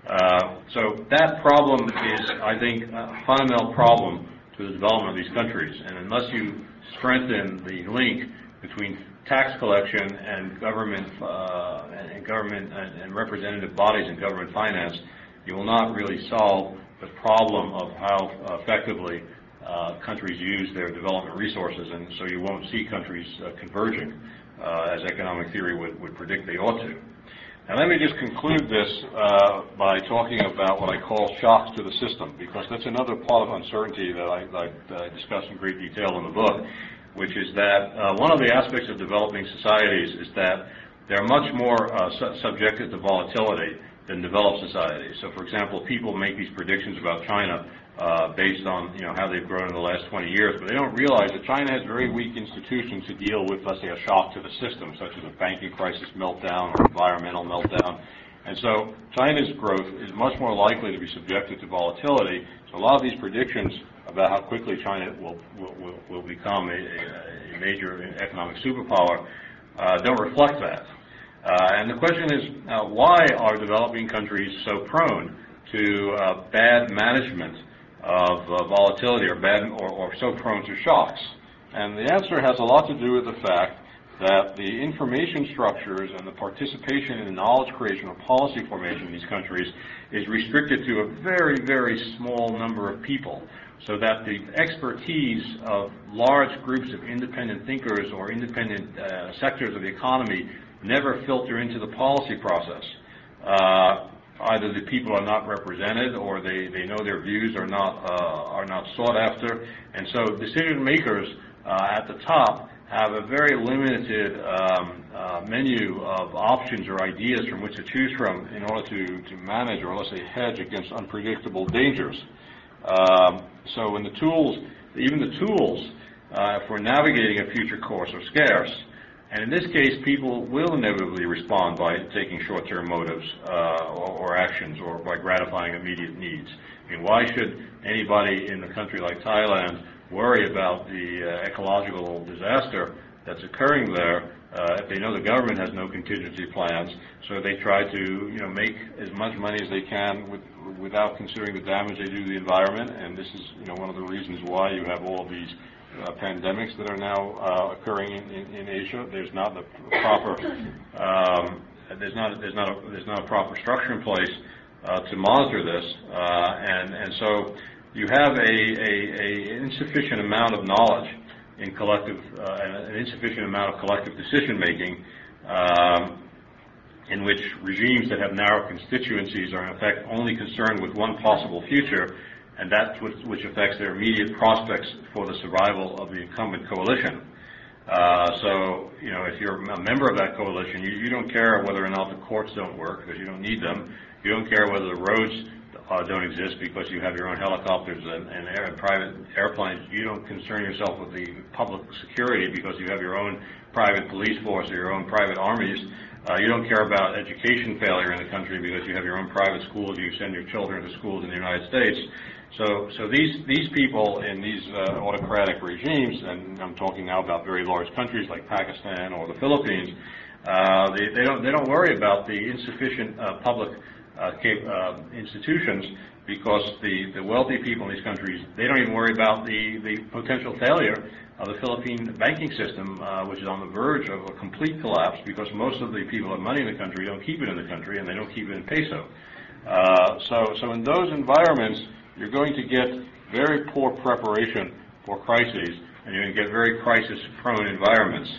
Uh, so that problem is, I think, a fundamental problem to the development of these countries. And unless you strengthen the link between tax collection and government uh, and government and, and representative bodies and government finance, you will not really solve the problem of how effectively uh, countries use their development resources, and so you won't see countries uh, converging uh, as economic theory would, would predict they ought to. And let me just conclude this uh, by talking about what I call shocks to the system, because that's another part of uncertainty that I, that I discuss in great detail in the book, which is that uh, one of the aspects of developing societies is that they're much more uh, su- subjected to volatility than developed societies. So, for example, people make these predictions about China uh, based on you know how they've grown in the last 20 years, but they don't realize that China has very weak institutions to deal with, let's say, a shock to the system, such as a banking crisis meltdown or environmental meltdown. And so China's growth is much more likely to be subjected to volatility. So a lot of these predictions about how quickly China will will, will, become a, a, major economic superpower uh, don't reflect that. Uh, and the question is, uh, why are developing countries so prone to uh, bad management of uh, volatility or, bad, or, or so prone to shocks? And the answer has a lot to do with the fact that the information structures and the participation in the knowledge creation or policy formation in these countries is restricted to a very, very small number of people. So that the expertise of large groups of independent thinkers or independent uh, sectors of the economy never filter into the policy process. Uh, either the people are not represented or they, they know their views are not, uh, are not sought after. And so decision makers uh, at the top have a very limited um, uh, menu of options or ideas from which to choose from in order to, manage or let's say hedge against unpredictable dangers. Um, so when the tools, even the tools uh, for navigating a future course are scarce. And in this case, people will inevitably respond by taking short-term motives uh, or, or, actions or by gratifying immediate needs. I mean, why should anybody in a country like Thailand worry about the uh, ecological disaster that's occurring there uh, if they know the government has no contingency plans? So they try to, you know, make as much money as they can with, without considering the damage they do to the environment. And this is, you know, one of the reasons why you have all these uh, pandemics that are now uh, occurring in, in, in, Asia. There's not the proper um, there's not there's not a, there's not a proper structure in place uh, to monitor this, uh, and and so you have a, a, a, insufficient amount of knowledge in collective uh, an insufficient amount of collective decision making. Um, in which regimes that have narrow constituencies are in effect only concerned with one possible future and that which, affects their immediate prospects for the survival of the incumbent coalition. Uh, so, you know, if you're a member of that coalition, you, you don't care whether or not the courts don't work because you don't need them. You don't care whether the roads uh, don't exist because you have your own helicopters and, and, air, private airplanes. You don't concern yourself with the public security because you have your own private police force or your own private armies. Uh, you don't care about education failure in the country because you have your own private schools. You send your children to schools in the United States. So, so these, these people in these uh, autocratic regimes, and I'm talking now about very large countries like Pakistan or the Philippines, uh, they, they, don't, they don't worry about the insufficient uh, public institutions because the, the wealthy people in these countries, they don't even worry about the, the potential failure of the Philippine banking system, uh, which is on the verge of a complete collapse because most of the people who have money in the country don't keep it in the country and they don't keep it in peso. so, so in those environments, you're going to get very poor preparation for crises, and you're going to get very crisis-prone environments.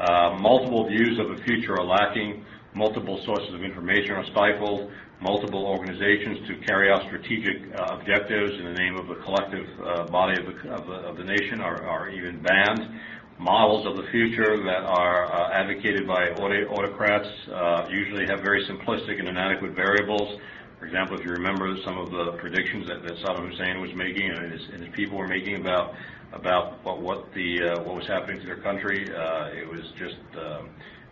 Uh, multiple views of the future are lacking, multiple sources of information are stifled, multiple organizations to carry out strategic uh, objectives in the name of the collective uh, body of the, of the, of the nation are, are, even banned. Models of the future that are uh, advocated by autocrats uh, usually have very simplistic and inadequate variables for example, if you remember some of the predictions that, that Saddam Hussein was making and his, and his people were making about about what, what the uh, what was happening to their country, uh, it was just uh,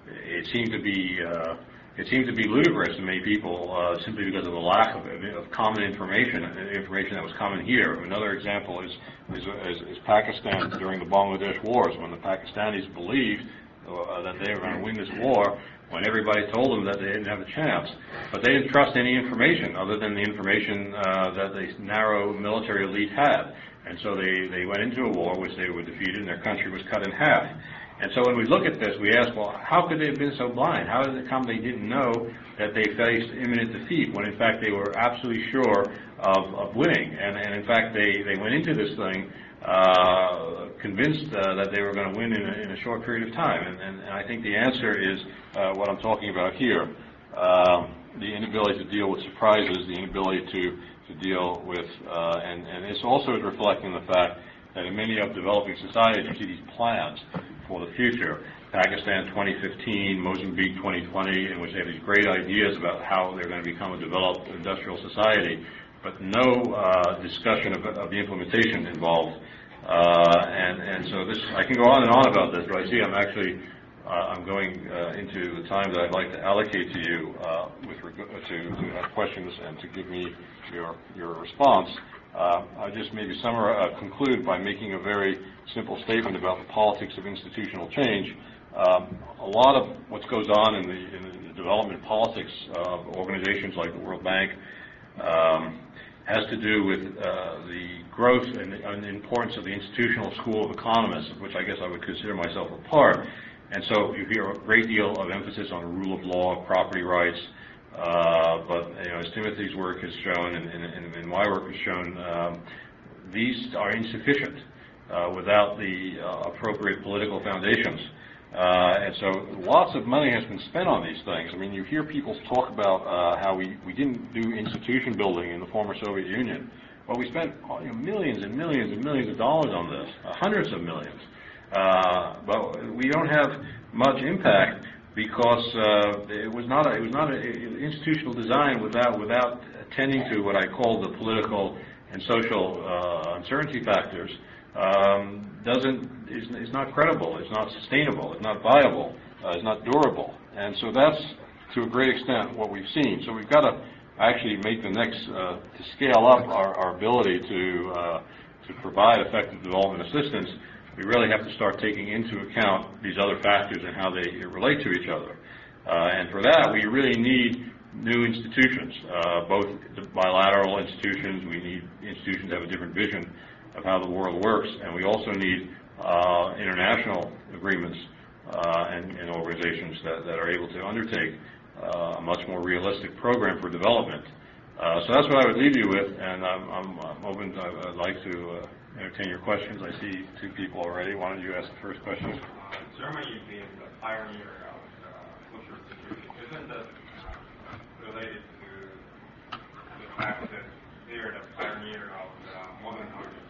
it seemed to be uh, it seemed to be ludicrous to many people uh, simply because of the lack of, of common information, information that was common here. Another example is, is, is, is Pakistan during the Bangladesh wars, when the Pakistanis believed uh, that they were going to win this war, when everybody told them that they didn't have a chance. But they didn't trust any information other than the information uh, that the narrow military elite had. And so they, they went into a war which they were defeated and their country was cut in half. And so when we look at this, we ask, well, how could they have been so blind? How did it come they didn't know that they faced imminent defeat when in fact they were absolutely sure of, of winning? And, and in fact, they, they went into this thing uh, convinced uh, that they were going to win in a, in a, short period of time. And, and, and I think the answer is uh, what I'm talking about here. Um, the inability to deal with surprises, the inability to, to deal with, uh, and, and this also is reflecting the fact that in many of developing societies you see these plans for the future. Pakistan 2015, Mozambique 2020, in which they have these great ideas about how they're going to become a developed industrial society but no uh, discussion of, of, the implementation involved. Uh, and, and so this, I can go on and on about this, but I see I'm actually, uh, I'm going uh, into the time that I'd like to allocate to you uh, with to, to have questions and to give me your, your response. Uh, I'll just maybe summarize, conclude by making a very simple statement about the politics of institutional change. Um, a lot of what goes on in the, in the development politics of organizations like the World Bank um, has to do with uh, the growth and the, and the, importance of the institutional school of economists, of which I guess I would consider myself a part. And so you hear a great deal of emphasis on the rule of law, property rights, uh, but as Timothy's work has shown and, my work has shown, um, these are insufficient uh, without the uh, appropriate political foundations. Uh, And so lots of money has been spent on these things. I mean, you hear people talk about uh, how we didn't do institution building in the former Soviet Union. Well, we spent know, millions and millions and millions of dollars on this, hundreds of millions. Uh, But we don't have much impact because uh, it was not a, it was not a institutional design without without attending to what I call the political and social uh, uncertainty factors. Um, doesn't is, is not credible. It's not sustainable. It's not viable. Uh, it's not durable. And so that's to a great extent what we've seen. So we've got to actually make the next uh, to scale up our, our ability to uh, to provide effective development assistance we really have to start taking into account these other factors and how they relate to each other. Uh, and for that, we really need new institutions, uh, both bilateral institutions. We need institutions that have a different vision of how the world works, and we also need uh, international agreements and, and organizations that, that are able to undertake uh, a much more realistic program for development. Uh, so that's what I would leave you with, and I'm, I'm, I'm open. To, I'd like to entertain your questions. I see two people already. Why don't you ask the first question? Germany being the pioneer of uh, social security, isn't that uh, related to the fact that they're the pioneer of the modern army?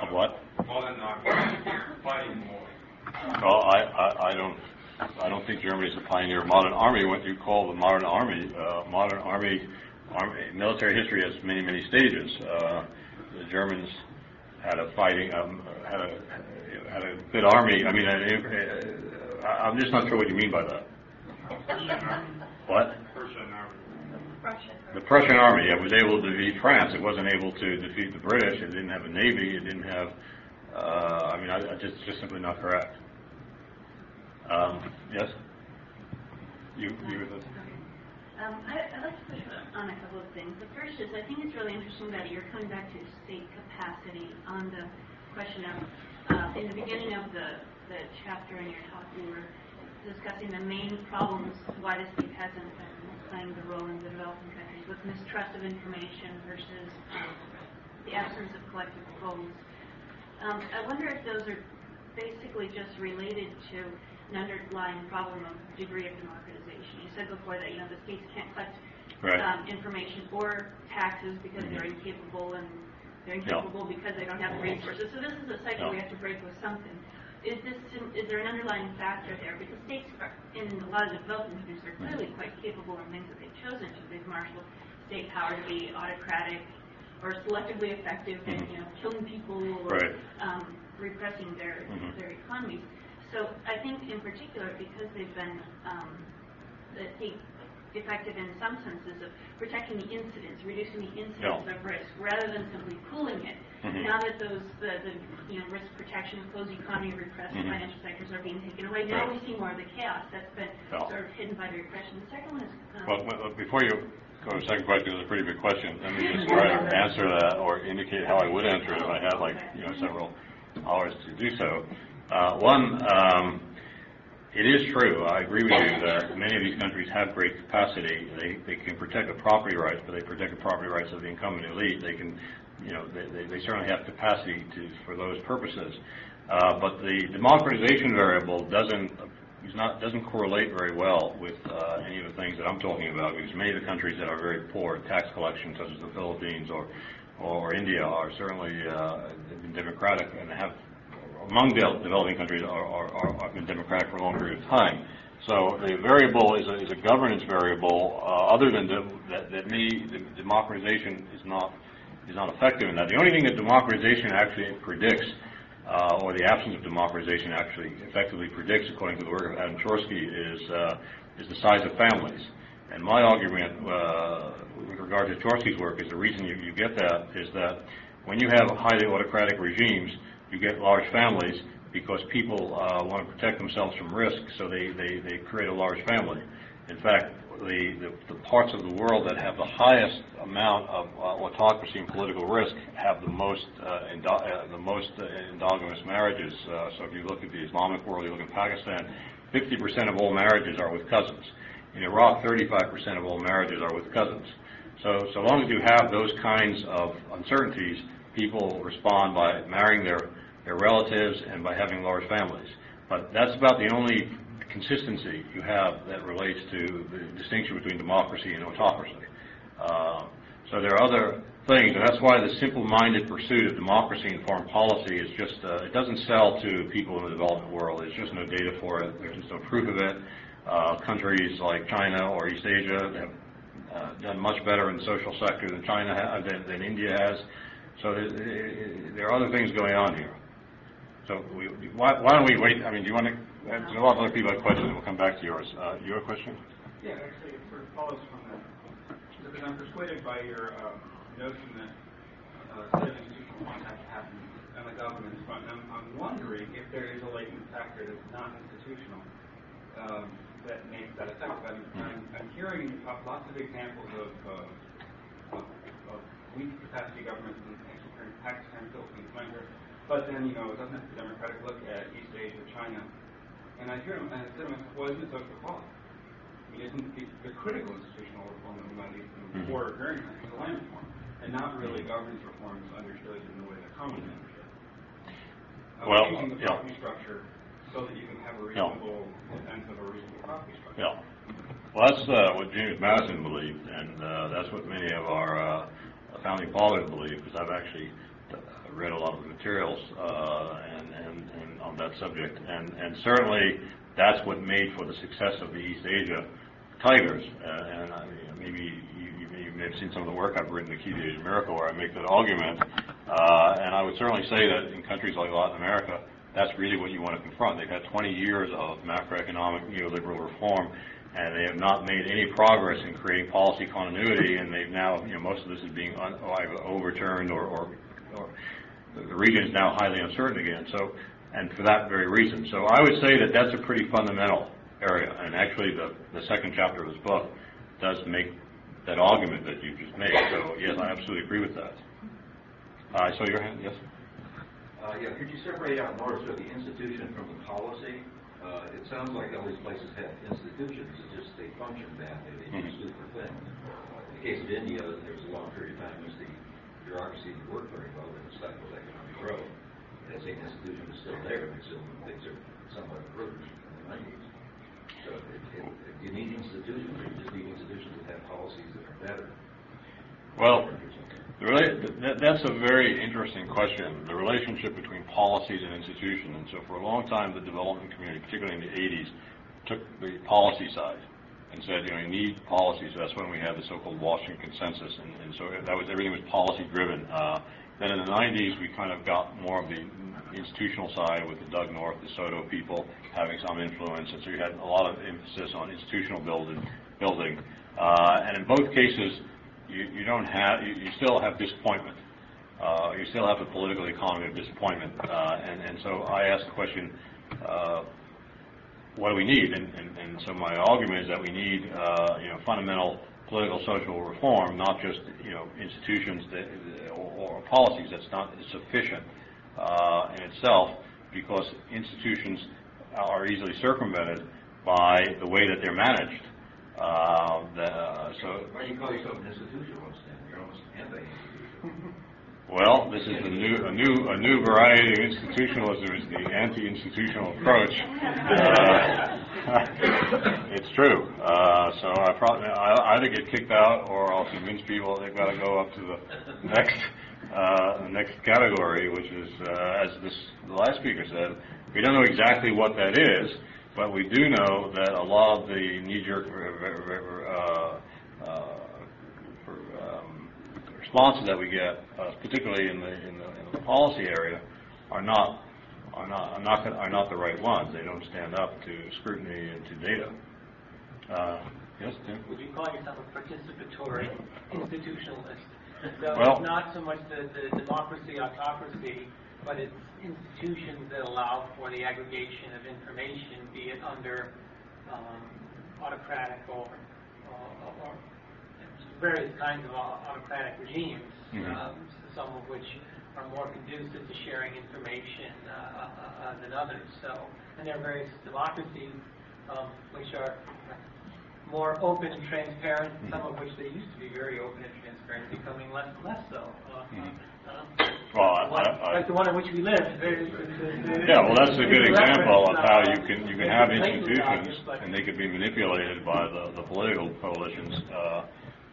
Of what? Modern army, fighting war. Well, I, I, I don't, I don't think Germany is a pioneer of modern army. What you call the modern army, uh, modern army, army, military history has many, many stages. Uh, the Germans had a fighting, um, had a, had a good army. I mean, uh, uh, I'm just not sure what you mean by that. What? The Prussian army yeah, was able to defeat France. It wasn't able to defeat the British. It didn't have a navy. It didn't have. Uh, I mean, I, I just just simply not correct. Um, yes. You you were the. Um, I, I'd like to push on a couple of things. The first is, I think it's really interesting that you're coming back to state capacity on the question of, uh, in the beginning of the, the chapter in your talk, you were discussing the main problems why the state hasn't been playing the role in the developing countries with mistrust of information versus the absence of collective goals. Um, I wonder if those are basically just related to an underlying problem of degree of democratization. Said before that, you know, the states can't collect Right. um, information or taxes because they're incapable and they're incapable because they don't have the resources. So this is a cycle we have to break with something. Is this, is there an underlying factor there? Because states are, in a lot of the developing countries are clearly quite capable in things that they've chosen to. They've marshaled state power to be autocratic or selectively effective in, Mhm. you know, killing people or Right. um, repressing their, Mhm. their economies. So I think in particular, because they've been, um, I think, effective in some senses of protecting the incidents, reducing the incidence Yeah. of risk, rather than simply pooling it. Mhm. Now that those, the, the, you know, risk protection, closed economy, repressed Mhm. financial sectors are being taken away, now Right. we see more of the chaos that's been Yeah. sort of hidden by the repression. The second one is, um, Well, well, before you go to the second question, it's a pretty big question. Let me just try to (laughs) answer that or indicate how I would answer it if I had like, you know, several hours to do so. Uh, one, um, it is true, I agree with you that many of these countries have great capacity. They, they can protect the property rights, but they protect the property rights of the incumbent elite. They can, you know, they, they- they certainly have capacity to, for those purposes. Uh, but the democratization variable doesn't, is not, doesn't correlate very well with uh, any of the things that I'm talking about, because many of the countries that are very poor in tax collection, such as the Philippines or, or India, are certainly uh, democratic and have among de- developing countries are, are, are, been democratic for a long period of time. So the variable is a, is a governance variable, uh, other than the, that, that me, the democratization is not, is not effective in that. The only thing that democratization actually predicts, uh, or the absence of democratization actually effectively predicts, according to the work of Adam Przeworski, is, uh, is the size of families. And my argument uh, with regard to Przeworski's work is the reason you, you get that is that when you have highly autocratic regimes, you get large families because people uh, want to protect themselves from risk, so they, they, they create a large family. In fact, the, the, the parts of the world that have the highest amount of uh, autocracy and political risk have the most uh, uh, the most uh, endogamous marriages. Uh, so if you look at the Islamic world, you look at Pakistan, 50% of all marriages are with cousins. In Iraq, 35% of all marriages are with cousins. So, so long as you have those kinds of uncertainties, people respond by marrying their, their relatives and by having large families. But that's about the only consistency you have that relates to the distinction between democracy and autocracy. Uh, So there are other things, and that's why the simple-minded pursuit of democracy and foreign policy is just, uh, it doesn't sell to people in the development world. There's just no data for it. There's just no proof of it. Uh, Countries like China or East Asia have uh, done much better in the social sector than China, ha- than than India has. So there are other things going on here. So we, why, why don't we wait, I mean, do you want to, there's a lot of other people have questions, we'll come back to yours. Uh, your question? Yeah, actually, it sort of follows from that. Because I'm persuaded by your um, notion that uh, sort of institutional contact happens on the government's front. And I'm, I'm wondering if there is a latent factor that's not institutional um, that makes that effective. I'm, I'm, I'm hearing lots of examples of, uh, of, of weak capacity governments in in Pakistan, Philippines, Myanmar, but then, you know, it doesn't have the democratic look at East Asia, China. And I hear him, and I said to myself, well, isn't it social policy? I mean, isn't the, the critical institutional reform that we might need in the border hearing countries, the land reform, and not really governance reforms understood in the way that understood? Uh, Well, Changing the yeah. property structure so that you can have a Yeah. reasonable sense of a reasonable property structure. Yeah. Well, that's uh, what James Madison believed, and uh, that's what many of our uh, founding fathers believed, because I've actually uh, read a lot of the materials uh, and, and, and on that subject, and, and certainly that's what made for the success of the East Asia Tigers. Uh, and I mean, maybe you, you may- have seen some of the work I've written, The Key to Asian Miracle, where I make that argument. Uh, and I would certainly say that in countries like Latin America, that's really what you want to confront. They've had 20 years of macroeconomic neoliberal reform, and they have not made any progress in creating policy continuity, and they've now, you know, most of this is being un- overturned or, or, or the region is now highly uncertain again. So, and for that very reason. So I would say that that's a pretty fundamental area, and actually the, the second chapter of this book does make that argument that you just made. So yes, I absolutely agree with that. Uh, I saw your hand, yes? Uh, yeah, could you separate out more so the institution from the policy? Uh, it sounds like all these places have institutions, it's just they function badly, they do Mhm. stupid things. In the case of India, there was a long period of time when the bureaucracy didn't work very well, and it's stuck with economic growth. That same institution is still there, and still, things are somewhat improved in the nineties. So it, it, it- you need institutions, you just need institutions that have policies that are better. Well, the rela- that, that's a very interesting question, the relationship between policies and institutions. And so for a long time, the development community, particularly in the 80s, took the policy side and said, you know, you need policies. That's when we had the so-called Washington Consensus. And, and so that was, everything was policy driven. Uh, then in the 90s, we kind of got more of the institutional side with the Doug North, de Soto people having some influence. And so you had a lot of emphasis on institutional building. building. Uh, and in both cases, you, you don't have, you, you still have disappointment. Uh, you still have the political economy of disappointment. Uh, and, and so I ask the question, uh, what do we need? And, and, and so my argument is that we need, uh, you know, fundamental political social reform, not just, you know, institutions that, or, or policies that's not sufficient uh, in itself, because institutions are easily circumvented by the way that they're managed. Uh, the, so Why do you call yourself an institutionalist then? Well, this is a new, a new, a new variety of institutionalism, is the anti-institutional approach. Uh, (laughs) It's true. Uh, so I probably, I either get kicked out or I'll convince people they've got to go up to the next, uh, the next category, which is, uh, as this, the last speaker said, we don't know exactly what that is, but we do know that a lot of the knee-jerk, uh, uh, for, um, responses that we get, uh, particularly in the, in the, in the policy area, are not, are not, are not, are not the right ones. They don't stand up to scrutiny and to data. Uh, yes, Tim? Would you call yourself a participatory institutionalist? (laughs) So Well- it's not so much the, the democracy, autocracy, but it's institutions that allow for the aggregation of information, be it under um, autocratic or, or, or various kinds of autocratic regimes, Mhm. um, some of which are more conducive to sharing information uh, uh, uh, than others. So, and there are various democracies um, which are more open and transparent, some of which they used to be very open and transparent, becoming less and less so. Uh, Mhm. um, Well, I- I- I- like the one in which we live. There's- there's- Yeah, well, that's a good example of how uh, you can, you can have institutions, and they could be manipulated by the, the political coalitions, uh,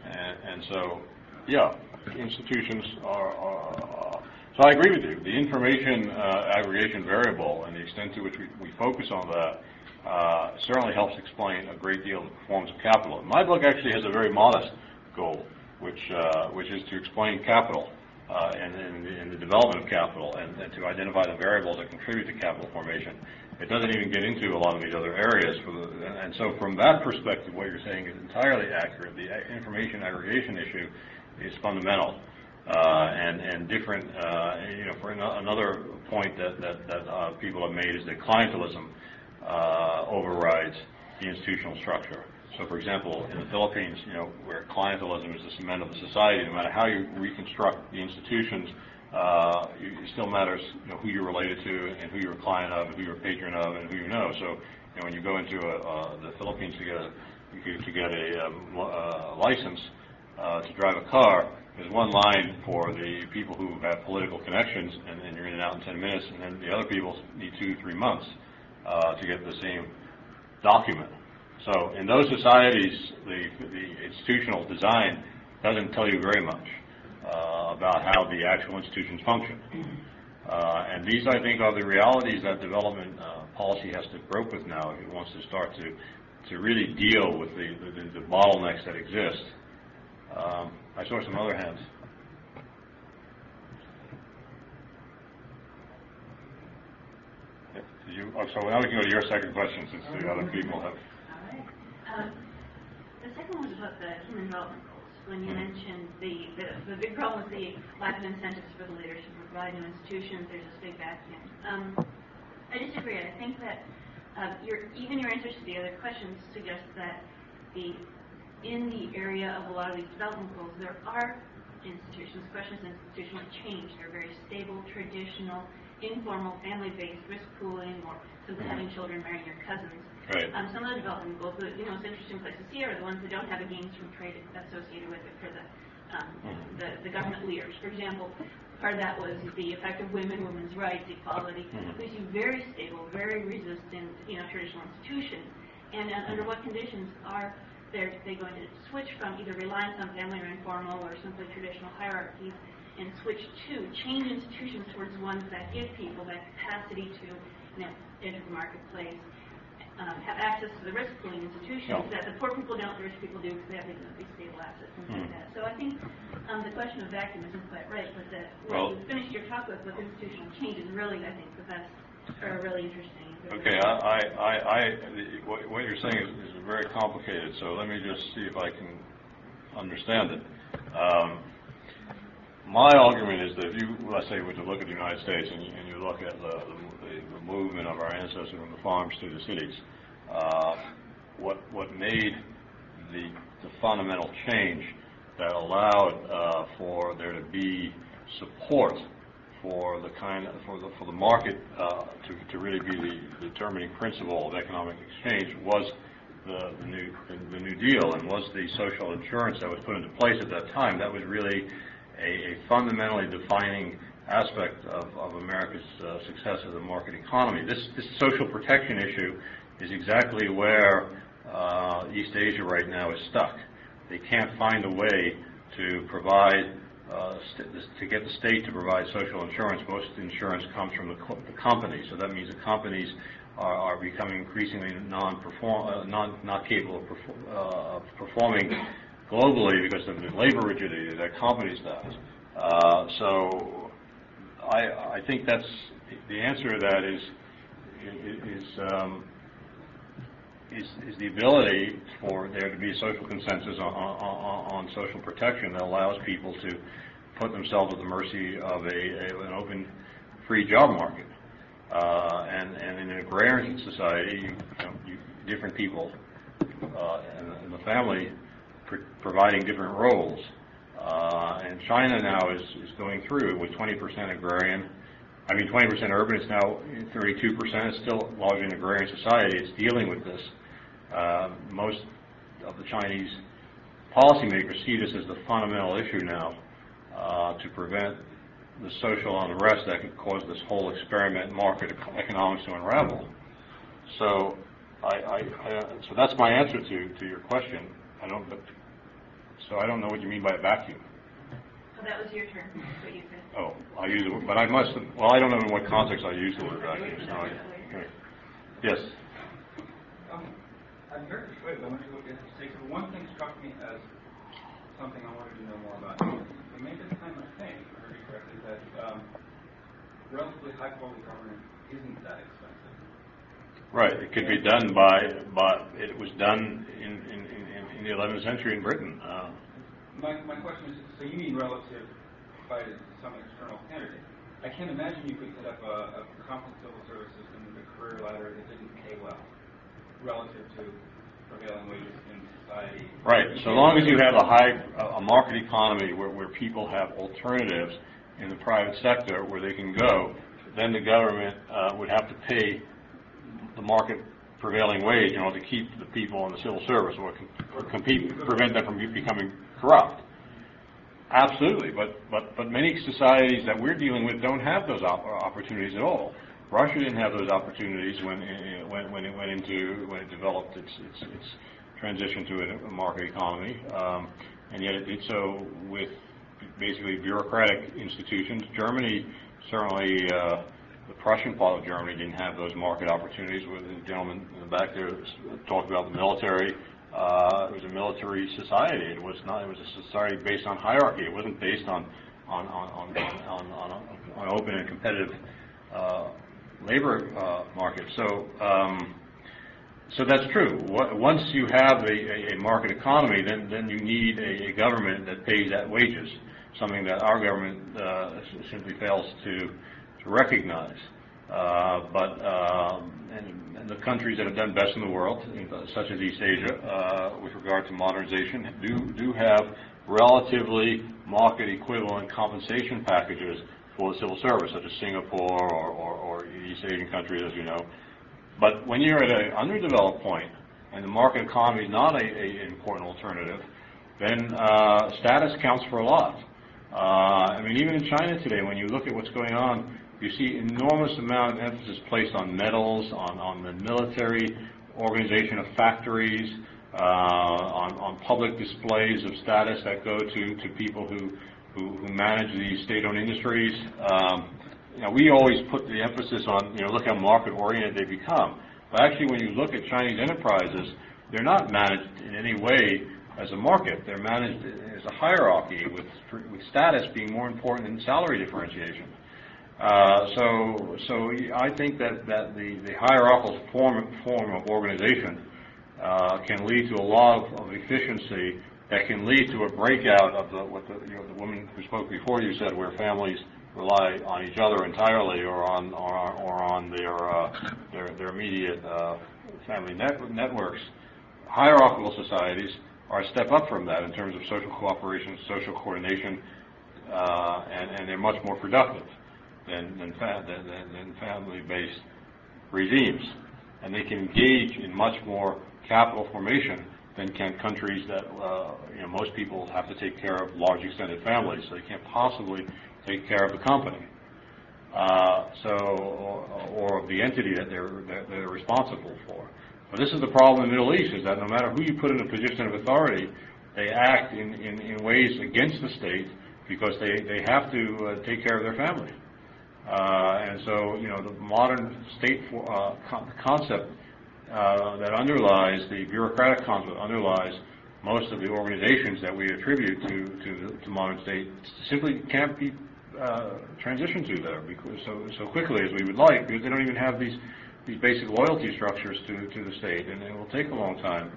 and, and so, yeah, institutions are, are, so I agree with you. The information uh, aggregation variable and the extent to which we, we focus on that, uh, certainly helps explain a great deal of the performance of capital. My book actually has a very modest goal, which, uh, which is to explain capital, uh, and, and, the- and the development of capital, and, and to identify the variables that contribute to capital formation. It doesn't even get into a lot of these other areas. And so, from that perspective, what you're saying is entirely accurate. The information aggregation issue is fundamental, uh, and and different. Uh, you know, for another point that that, that uh, people have made is that clientelism overrides the institutional structure. So, for example, in the Philippines, you know, where clientelism is the cement of the society, no matter how you reconstruct the institutions, uh, it still matters, you know, who you're related to and who you're a client of, and who you're a patron of, and who you know. So, you know, when you go into a, uh, the Philippines to get a to get a um, uh, license uh, to drive a car, there's one line for the people who have political connections, and, and you're in and out in 10 minutes, and then the other people need two, three months uh, to get the same document. So in those societies, the, the institutional design doesn't tell you very much uh, about how the actual institutions function. Uh, and these, I think, are the realities that development uh, policy has to grope with now if it wants to start to, to really deal with the, the, the bottlenecks that exist. Um, I saw some other hands. You, oh, so now we can go to your second question since the other people have. All right. Um, The second one was about the human development. When you mentioned the, the, the big problem with the lack of incentives for the leaders to provide new institutions, there's this big vacuum. Um, I disagree. I think that uh, your, even your answers to the other questions suggest that the, in the area of a lot of these development goals, there are institutions, questions of institutional change. They're very stable, traditional, informal, family-based, risk pooling, or simply having children marrying your cousins. Right. Um, some of the development goals, the you know, most interesting places here are the ones that don't have a gains from trade associated with it for the, um, Mhm. the, the government leaders. For example, part of that was the effect of women, women's rights, equality. Mhm. Leaves you very stable, very resistant, you know, traditional institutions. And uh, under what conditions are they they going to switch from either reliance on family or informal or simply traditional hierarchies and switch to change institutions towards ones that give people that capacity to, you know, enter the marketplace, um, have access to the risk pooling institutions Yeah. that the poor people don't, the rich people do because they have these stable assets and things like Hmm. that. So I think um, the question of vacuum isn't quite right, but that Well- what you finished your talk with, with institutional change is really, I think, the best, or really interesting. Okay, I, I, I, I- what what you're saying is, is very complicated, so let me just see if I can understand it. Um, my argument is that if you, let's say, were to look at the United States and you, and you look at the, the movement of our ancestors from the farms to the cities, uh, what, what made the, the fundamental change that allowed uh, for there to be support for the kind of, for the, for the market uh, to, to really be the determining principle of economic exchange was the, the new the, New Deal and was the social insurance that was put into place at that time. That was really a, a fundamentally defining aspect of, of America's uh, success as a market economy. This, this social protection issue is exactly where uh, East Asia right now is stuck. They can't find a way to provide uh, to get the state to provide social insurance. Most insurance comes from the, co- the companies, so that means the companies are, are becoming increasingly non-perform, uh, non, not capable of, perfor- uh, performing globally because of the labor rigidity that companies have. Uh, so I, think that's the answer to that is is um, is, the ability for there to be social consensus on, social protection that allows people to put themselves at the mercy of a, an open, free job market. Uh, and, in an agrarian society, different people uh, in, in the family pr- providing different roles. Uh, and China now is, is going through with 20% agrarian, I mean 20% urban, it's now 32%, it's still largely an agrarian society, it's dealing with this. Uh, most of the Chinese policymakers see this as the fundamental issue now uh, to prevent the social unrest that could cause this whole experiment market economics to unravel. So I, I, I, so that's my answer to, to your question. I don't, so I don't know what you mean by a vacuum. So that was your turn, that's what you said. Oh, I use the word, but I must, have- well, I don't know in what context I use the word vacuum. so I- okay. Yes. Um, I'm very persuaded, I want to look at the stakes. But one thing struck me as something I wanted to know more about. The maintenance time, I think, if I heard you correctly, that um, relatively high-quality government isn't that expensive. Right, it could be done by, by, it was done in, in, in, in the 11th century in Britain. Uh, My, my question is, so you mean relative by some external candidate? I can't imagine you could set up a, a competent civil service system with a career ladder that didn't pay well relative to prevailing wages in society. Right, so long as you have a high, a a market economy where, where people have alternatives in the private sector where they can go, then the government uh, would have to pay the market prevailing wage you know, to keep the people in the civil service or or compete, prevent them from becoming corrupt. Absolutely, but, but, but many societies that we're dealing with don't have those op- opportunities at all. Russia didn't have those opportunities when, uh, when, when it went into, when it developed its, its, its transition to a, a market economy, um, and yet it did so with basically bureaucratic institutions. Germany certainly, uh, the Prussian part of Germany didn't have those market opportunities. Where the gentleman in the back there talked about the military. Uh, it was a military society. It was not. It was a society based on hierarchy. It wasn't based on on on on on, on, on, on open and competitive uh, labor uh, market. So. Um, so that's true. Wa- Once you have a, a, a market economy, then, then you need a, a government that pays that wages, something that our government uh, simply fails to, to recognize. Uh, but um, and, and the countries that have done best in the world, such as East Asia, uh, with regard to modernization, do do have relatively market equivalent compensation packages for the civil service, such as Singapore or, or, or East Asian countries, as you know. But when you're at an underdeveloped point and the market economy is not a, a important alternative, then uh, status counts for a lot. Uh, I mean, even in China today, when you look at what's going on, you see enormous amount of emphasis placed on medals, on, on the military organization of factories, uh, on, on public displays of status that go to, to people who, who, who manage these state-owned industries. Um, you know, we always put the emphasis on, you know, look how market-oriented they become. But actually, when you look at Chinese enterprises, they're not managed in any way as a market. They're managed as a hierarchy, with, with status being more important than salary differentiation. Uh, so, so I think that, that the, the hierarchical form, form of organization uh, can lead to a lot of, of efficiency that can lead to a breakout of the, what the, you know, the woman who spoke before you said, where families rely on each other entirely or on, or, or on their, uh, their, their immediate uh, family net, networks. Hierarchical societies are a step up from that in terms of social cooperation, social coordination, uh, and, and they're much more productive than, than, than, family-based regimes. And they can engage in much more capital formation than can countries that, uh, you know, most people have to take care of large extended families, so they can't possibly take care of the company. Uh, so, or, or the entity that they're, that they're responsible for. But this is the problem in the Middle East, is that no matter who you put in a position of authority, they act in, in, in ways against the state because they, they have to uh, take care of their family. Uh, and so, you know, the modern state for, uh, con- concept uh, that underlies, the bureaucratic concept underlies most of the organizations that we attribute to, to, the, to modern state simply can't be uh, transitioned to there because so, so quickly as we would like because they don't even have these, these basic loyalty structures to, to the state and it will take a long time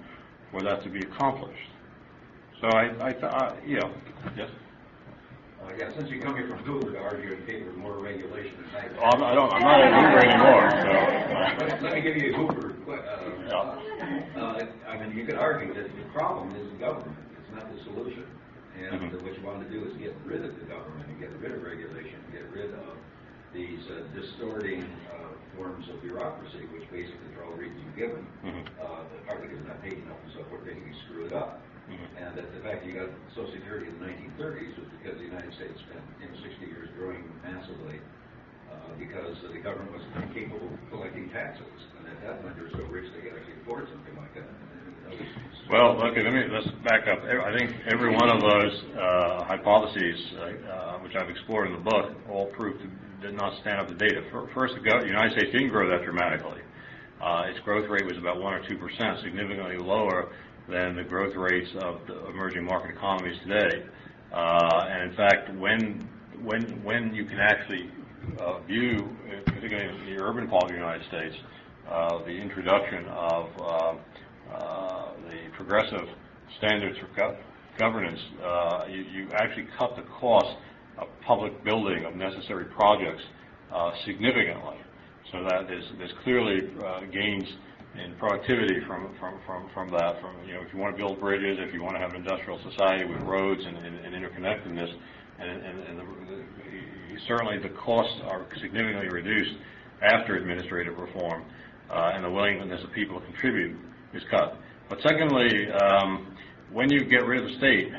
for that to be accomplished. So I, I, th- uh, you know, yes? Yeah, since you come here from Hoover to argue in favor of more regulation tax. Oh, I'm, I don't, I'm not in Hoover anymore, so. Let let me give you a Hoover, uh, uh, I mean, you could argue that the problem is the government, it's not the solution. And Mhm. what you want to do is get rid of the government and get rid of regulation, get rid of these uh, distorting uh, forms of bureaucracy, which basically for all the reasons you've given, Mhm. uh, partly because it's not paid enough and so forth, they can screw it up. And that the fact you got Social Security in the nineteen thirties was because the United States spent, in sixty years growing massively, uh, because the government was incapable of collecting taxes. And at that point, they were so rich, they could actually afford something like that. That Well, okay, let me, let's back up. I think every one of those uh, hypotheses, uh, uh, which I've explored in the book, all proved to did not stand up to data. First, the the United States didn't grow that dramatically. Uh, Its growth rate was about 1 or 2 percent, significantly lower than the growth rates of the emerging market economies today. Uh, And in fact, when, when, when you can actually uh, view, particularly in the urban part of the United States, uh, the introduction of the progressive standards for gov- governance, uh, you you actually cut the cost of public building of necessary projects uh, significantly. So that there's there's clearly uh, gains in productivity from from from from that. From, you know, if you want to build bridges, if you want to have an industrial society with roads and and and interconnectedness, and and and the- the- certainly the costs are significantly reduced after administrative reform, uh, and the willingness of people to contribute is cut. But secondly, um, when you get rid of the state,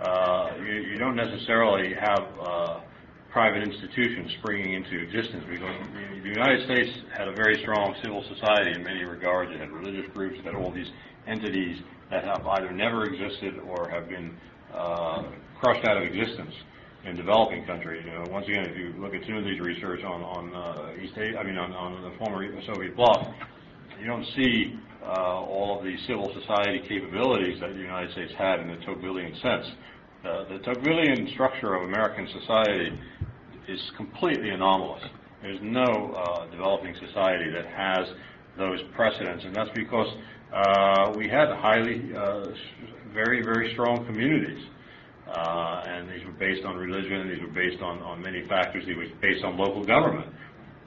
uh, you, you don't necessarily have uh, private institutions springing into existence because the- United States had a very strong civil society in many regards. It had religious groups, it had all these entities that have either never existed or have been uh, crushed out of existence in developing countries. You know, once again, if you look at Timothy's research on, on uh, East Asia, I mean, on, on the former Soviet bloc, you don't see uh, all of the civil society capabilities that the United States had in the Tocquevillian sense. Uh, the Tocquevillian structure of American society is completely anomalous. There's no uh, developing society that has those precedents, and that's because uh, we had highly, uh, very, very strong communities. Uh, and these were based on religion, these were based on, on many factors, these were based on local government.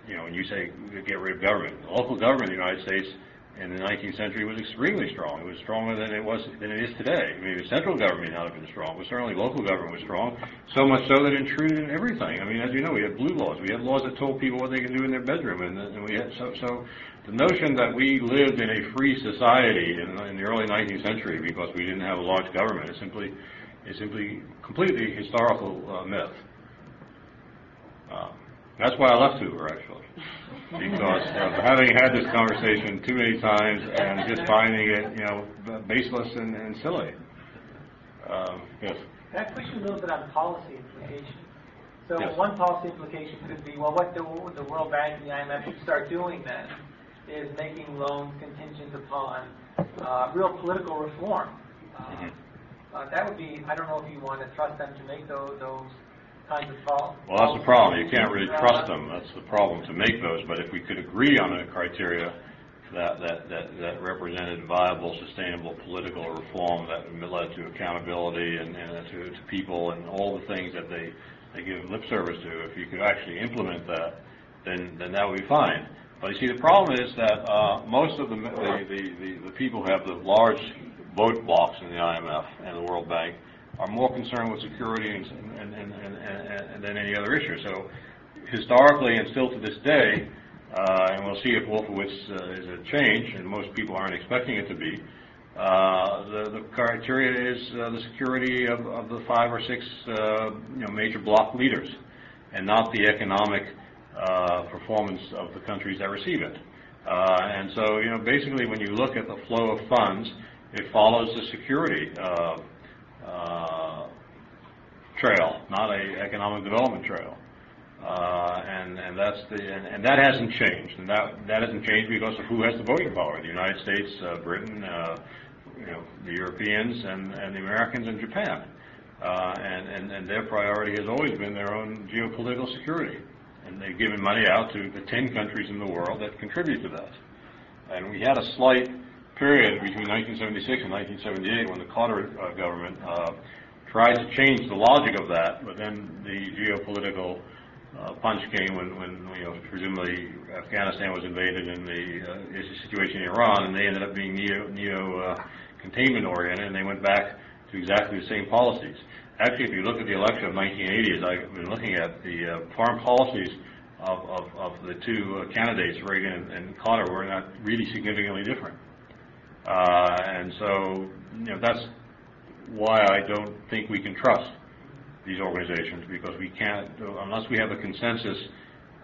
You know, when you say get rid of government, local government in the United States in the 19th century was extremely strong. It was stronger than it was than it is today. I mean, the central government may not have been strong, but certainly local government was strong. So much so that it intruded in everything. I mean, as you know, we had blue laws. We had laws that told people what they could do in their bedroom, and, and we had so so. The notion that we lived in a free society in, in the early 19th century because we didn't have a large government is simply is simply completely historical uh, myth. Uh, that's why I left Hoover, actually, because of having had this conversation too many times and just finding it, you know, baseless and, and silly. Um, yes. Can I push you a little bit on policy implications? So Yes. one policy implication could be, well, what the, the World Bank and the IMF should start doing then is making loans contingent upon uh, real political reform. Uh, Mhm. uh, that would be, I don't know if you want to trust them to make those, those kinds of policies. Well, that's the problem. You can't really trust them. That's the problem to make those. But if we could agree on a criteria that, that, that, that represented viable, sustainable political reform that led to accountability and, and to, to people and all the things that they, they give lip service to, if you could actually implement that, then, then that would be fine. But you see, the problem is that uh, most of the, the, the, the, the people who have the large vote blocks in the IMF and the World Bank are more concerned with security and, and, and, than any other issue. So historically and still to this day, uh, and we'll see if Wolfowitz uh, is a change, and most people aren't expecting it to be, uh, the, the criteria is uh, the security of, of the five or six uh, you know, major bloc leaders, and not the economic uh, performance of the countries that receive it. And so, you know, basically, when you look at the flow of funds, it follows the security uh, trail, not a economic development trail. Uh, and, and that's the, and, and that hasn't changed. And that, that hasn't changed because of who has the voting power. The United States, uh, Britain, uh, you know, the Europeans and, and the Americans and Japan. Uh, and, and, and their priority has always been their own geopolitical security. And they've given money out to the 10 countries in the world that contribute to that. And we had a slight period between 1976 and 1978 when the Carter uh, government uh, tried to change the logic of that, but then the geopolitical uh, punch came when, when, you know, presumably Afghanistan was invaded and the uh, situation in Iran, and they ended up being neo, neo uh, containment oriented, and they went back to exactly the same policies. Actually, if you look at the election of 1980, as I've been looking at, the uh, foreign policies of, of, of the two uh, candidates, Reagan and, and Carter, were not really significantly different. Uh, and so, you know, that's why I don't think we can trust these organizations, because we can't, unless we have a consensus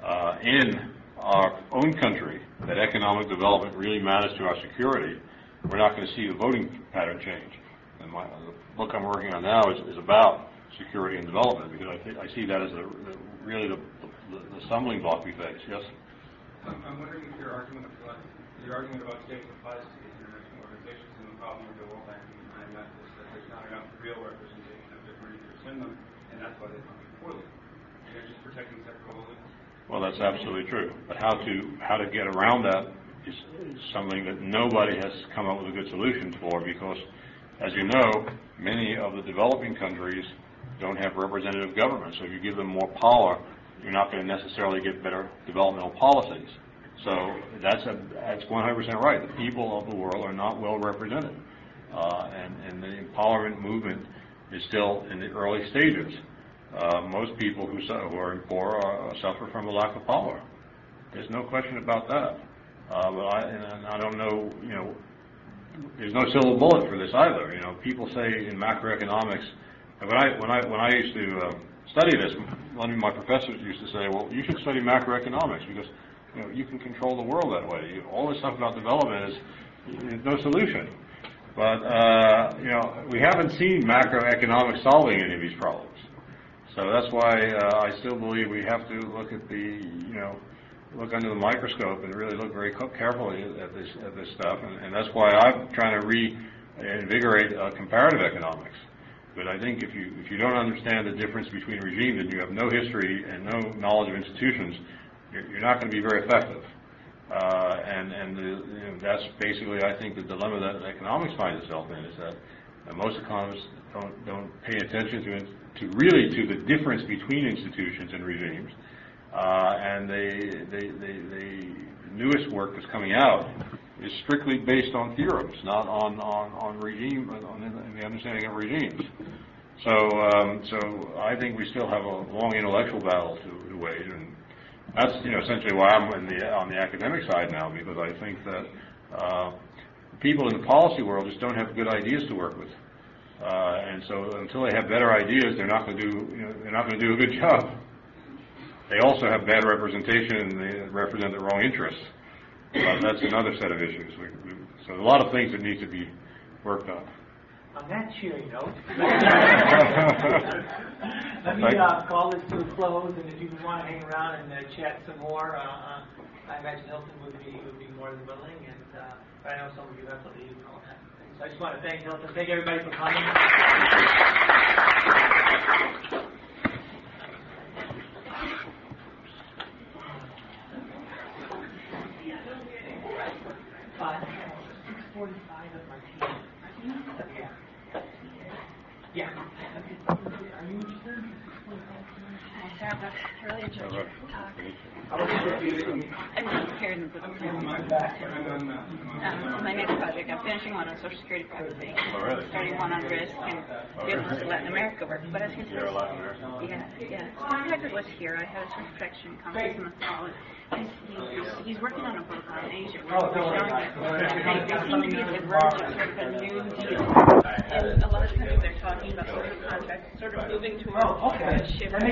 uh, in our own country that economic development really matters to our security, we're not going to see the voting pattern change. And my, the book I'm working on now is, is about security and development, because I, thi- I see that as a, really the, the, the stumbling block we face, yes? I'm, I'm wondering if your argument about, your argument about states applies to these international organizations and the problem with the World Bank and IMF is that there's not enough real representation of different interests in them, and that's why they function poorly. They're just protecting holdings. Well, that's absolutely true. But how to, how to get around that is something that nobody has come up with a good solution for because, as you know, many of the developing countries don't have representative government. So if you give them more power, you're not going to necessarily get better developmental policies. So that's a, that's 100% right. The people of the world are not well represented. Uh, and, and the empowerment movement is still in the early stages. Uh, most people who, su- who are poor are, suffer from a lack of power. There's no question about that. Uh, but I, and I don't know, you know, there's no silver bullet for this either. You know, people say in macroeconomics, when I when I when I used to uh, study this, one of my professors used to say, "Well, you should study macroeconomics because you know you can control the world that way. You, all this stuff about development is, no solution." But uh, you know, we haven't seen macroeconomics solving any of these problems. So that's why uh, I still believe we have to look at the, you know, look under the microscope and really look very carefully at this at this stuff. And, and that's why I'm trying to reinvigorate uh, comparative economics. But I think if you if you don't understand the difference between regimes and you have no history and no knowledge of institutions, you're, not going to be very effective. Uh, and and the, you know, that's basically, I think, the dilemma that economics finds itself in is that most economists don't don't pay attention to to really to the difference between institutions and regimes, uh, and they, they they they newest work that's coming out is strictly based on theorems, not on on on regime on the- the understanding of regimes. So um, so I think we still have a long intellectual battle to, to wage, and that's you know essentially why I'm in the on the academic side now because I think that uh, people in the policy world just don't have good ideas to work with. Uh, and so until they have better ideas, they're not going to do, you know, they're not going to do a good (laughs) job. They also have bad representation and they represent the wrong interests. But that's another set of issues. We, we, so a lot of things that need to be worked on. On that cheery note, let me uh, call this to a close, and if you want to hang around and uh, chat some more, uh, uh, I imagine Hilton would be would be more than willing. And uh, I know some of you have to leave and all that. So I just want to thank Hilton, thank everybody for coming. Five, six forty-five at Martinez. Yeah. Yeah. Are you interested? I really enjoyed your talk. How about you? I'm not prepared in the book. I'm on my back, I'm on, I'm on- Um, my next project, I'm finishing one on social security privacy, Oh, really? starting one on risk, and the other Latin America work. But I was going to You're a Latin American? Yeah, yeah. Contact was here. I had his protection conference in the fall. He's, he's, he's working on a book on Asia. We're Oh, don't worry showing about it. it. They, they seem to be at the verge of sort of a new deal. And a lot of countries are talking about social contracts, sort of moving towards Oh, okay. a shift. That makes